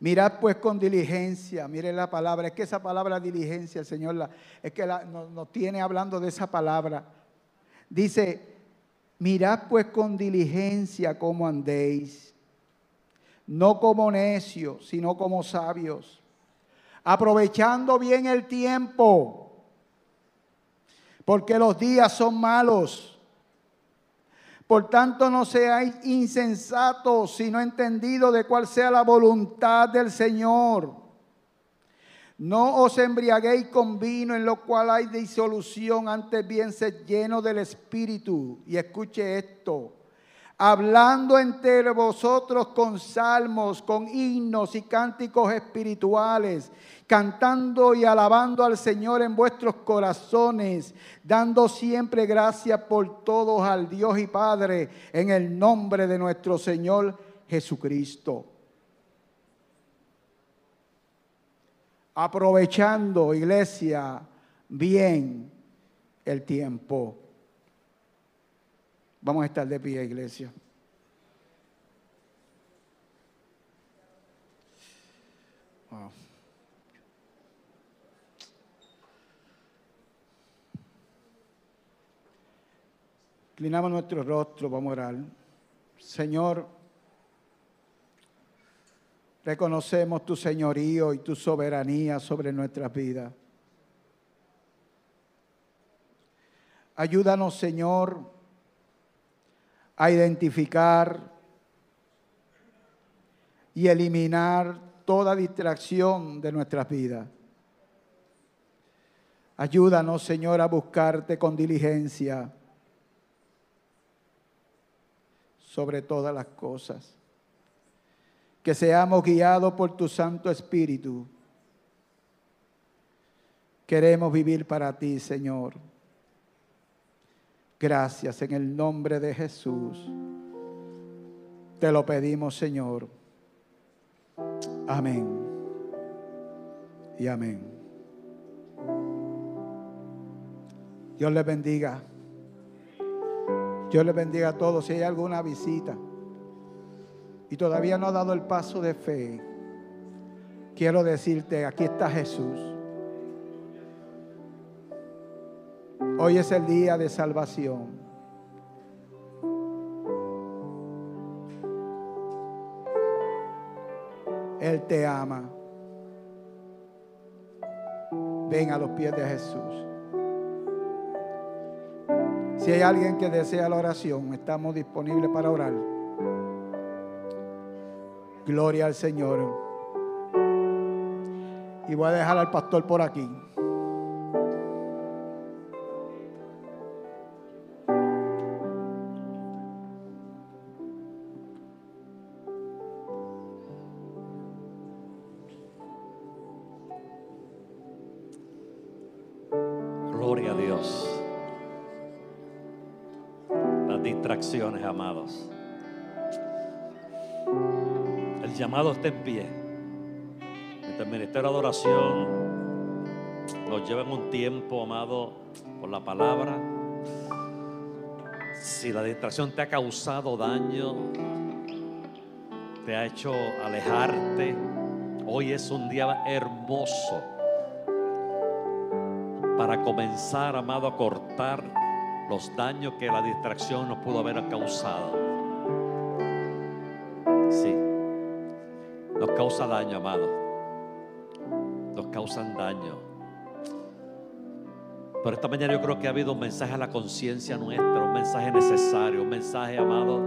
Mirad pues con diligencia, mire la palabra, es que esa palabra diligencia, el Señor es que nos, tiene hablando de esa palabra. Dice, mirad pues con diligencia cómo andéis, no como necios, sino como sabios, aprovechando bien el tiempo, porque los días son malos. Por tanto, no seáis insensatos, sino entendidos de cuál sea la voluntad del Señor. No os embriaguéis con vino en lo cual hay disolución, antes bien sed lleno del Espíritu. Y escuche esto hablando entre vosotros con salmos, con himnos y cánticos espirituales, cantando y alabando al Señor en vuestros corazones, dando siempre gracias por todos al Dios y Padre en el nombre de nuestro Señor Jesucristo. Aprovechando, iglesia, bien el tiempo. Vamos a estar de pie, iglesia. Inclinamos nuestro rostro, vamos a. Señor, reconocemos tu señorío y tu soberanía sobre nuestras vidas. Ayúdanos, Señor, a identificar y eliminar toda distracción de nuestras vidas. Ayúdanos, Señor, a buscarte con diligencia sobre todas las cosas. Que seamos guiados por tu Santo Espíritu. Queremos vivir para ti, Señor. Gracias en el nombre de Jesús. Te lo pedimos, Señor. Amén. Y amén. Dios les bendiga. Dios les bendiga a todos. Si hay alguna visita y todavía no ha dado el paso de fe, quiero decirte, aquí está Jesús. Hoy es el día de salvación. Él te ama. Ven a los pies de Jesús. Si hay alguien que desea la oración, estamos disponibles para orar. Gloria al Señor. Y voy a dejar al pastor por aquí. Llamado está en pie. Este ministerio de adoración nos lleva en un tiempo, amado, por la palabra. Si la distracción te ha causado daño, te ha hecho alejarte, hoy es un día hermoso para comenzar, amado, a cortar los daños que la distracción nos pudo haber causado. causa daño, amado. Nos causan daño. Pero esta mañana yo creo que ha habido un mensaje a la conciencia nuestra, un mensaje necesario, un mensaje, amado,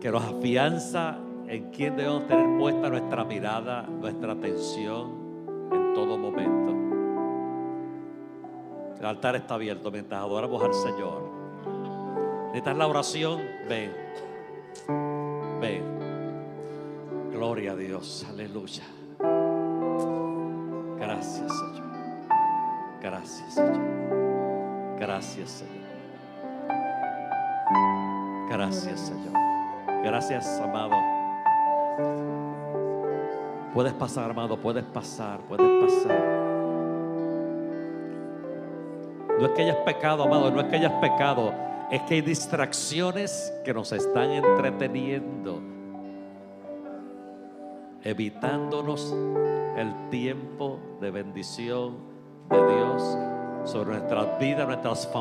que nos afianza en quién debemos tener puesta nuestra mirada, nuestra atención en todo momento. El altar está abierto mientras adoramos al Señor. ¿Necesitas la oración? Ven. Ven. Gloria a Dios. Aleluya. Gracias, Señor. Gracias, Señor. Gracias, Señor. Gracias, Señor. Gracias, amado. Puedes pasar, amado, puedes pasar, puedes pasar. No es que hayas pecado, amado, no es que hayas pecado, es que hay distracciones que nos están entreteniendo, evitándonos el tiempo de bendición de Dios sobre nuestras vidas, nuestras familias.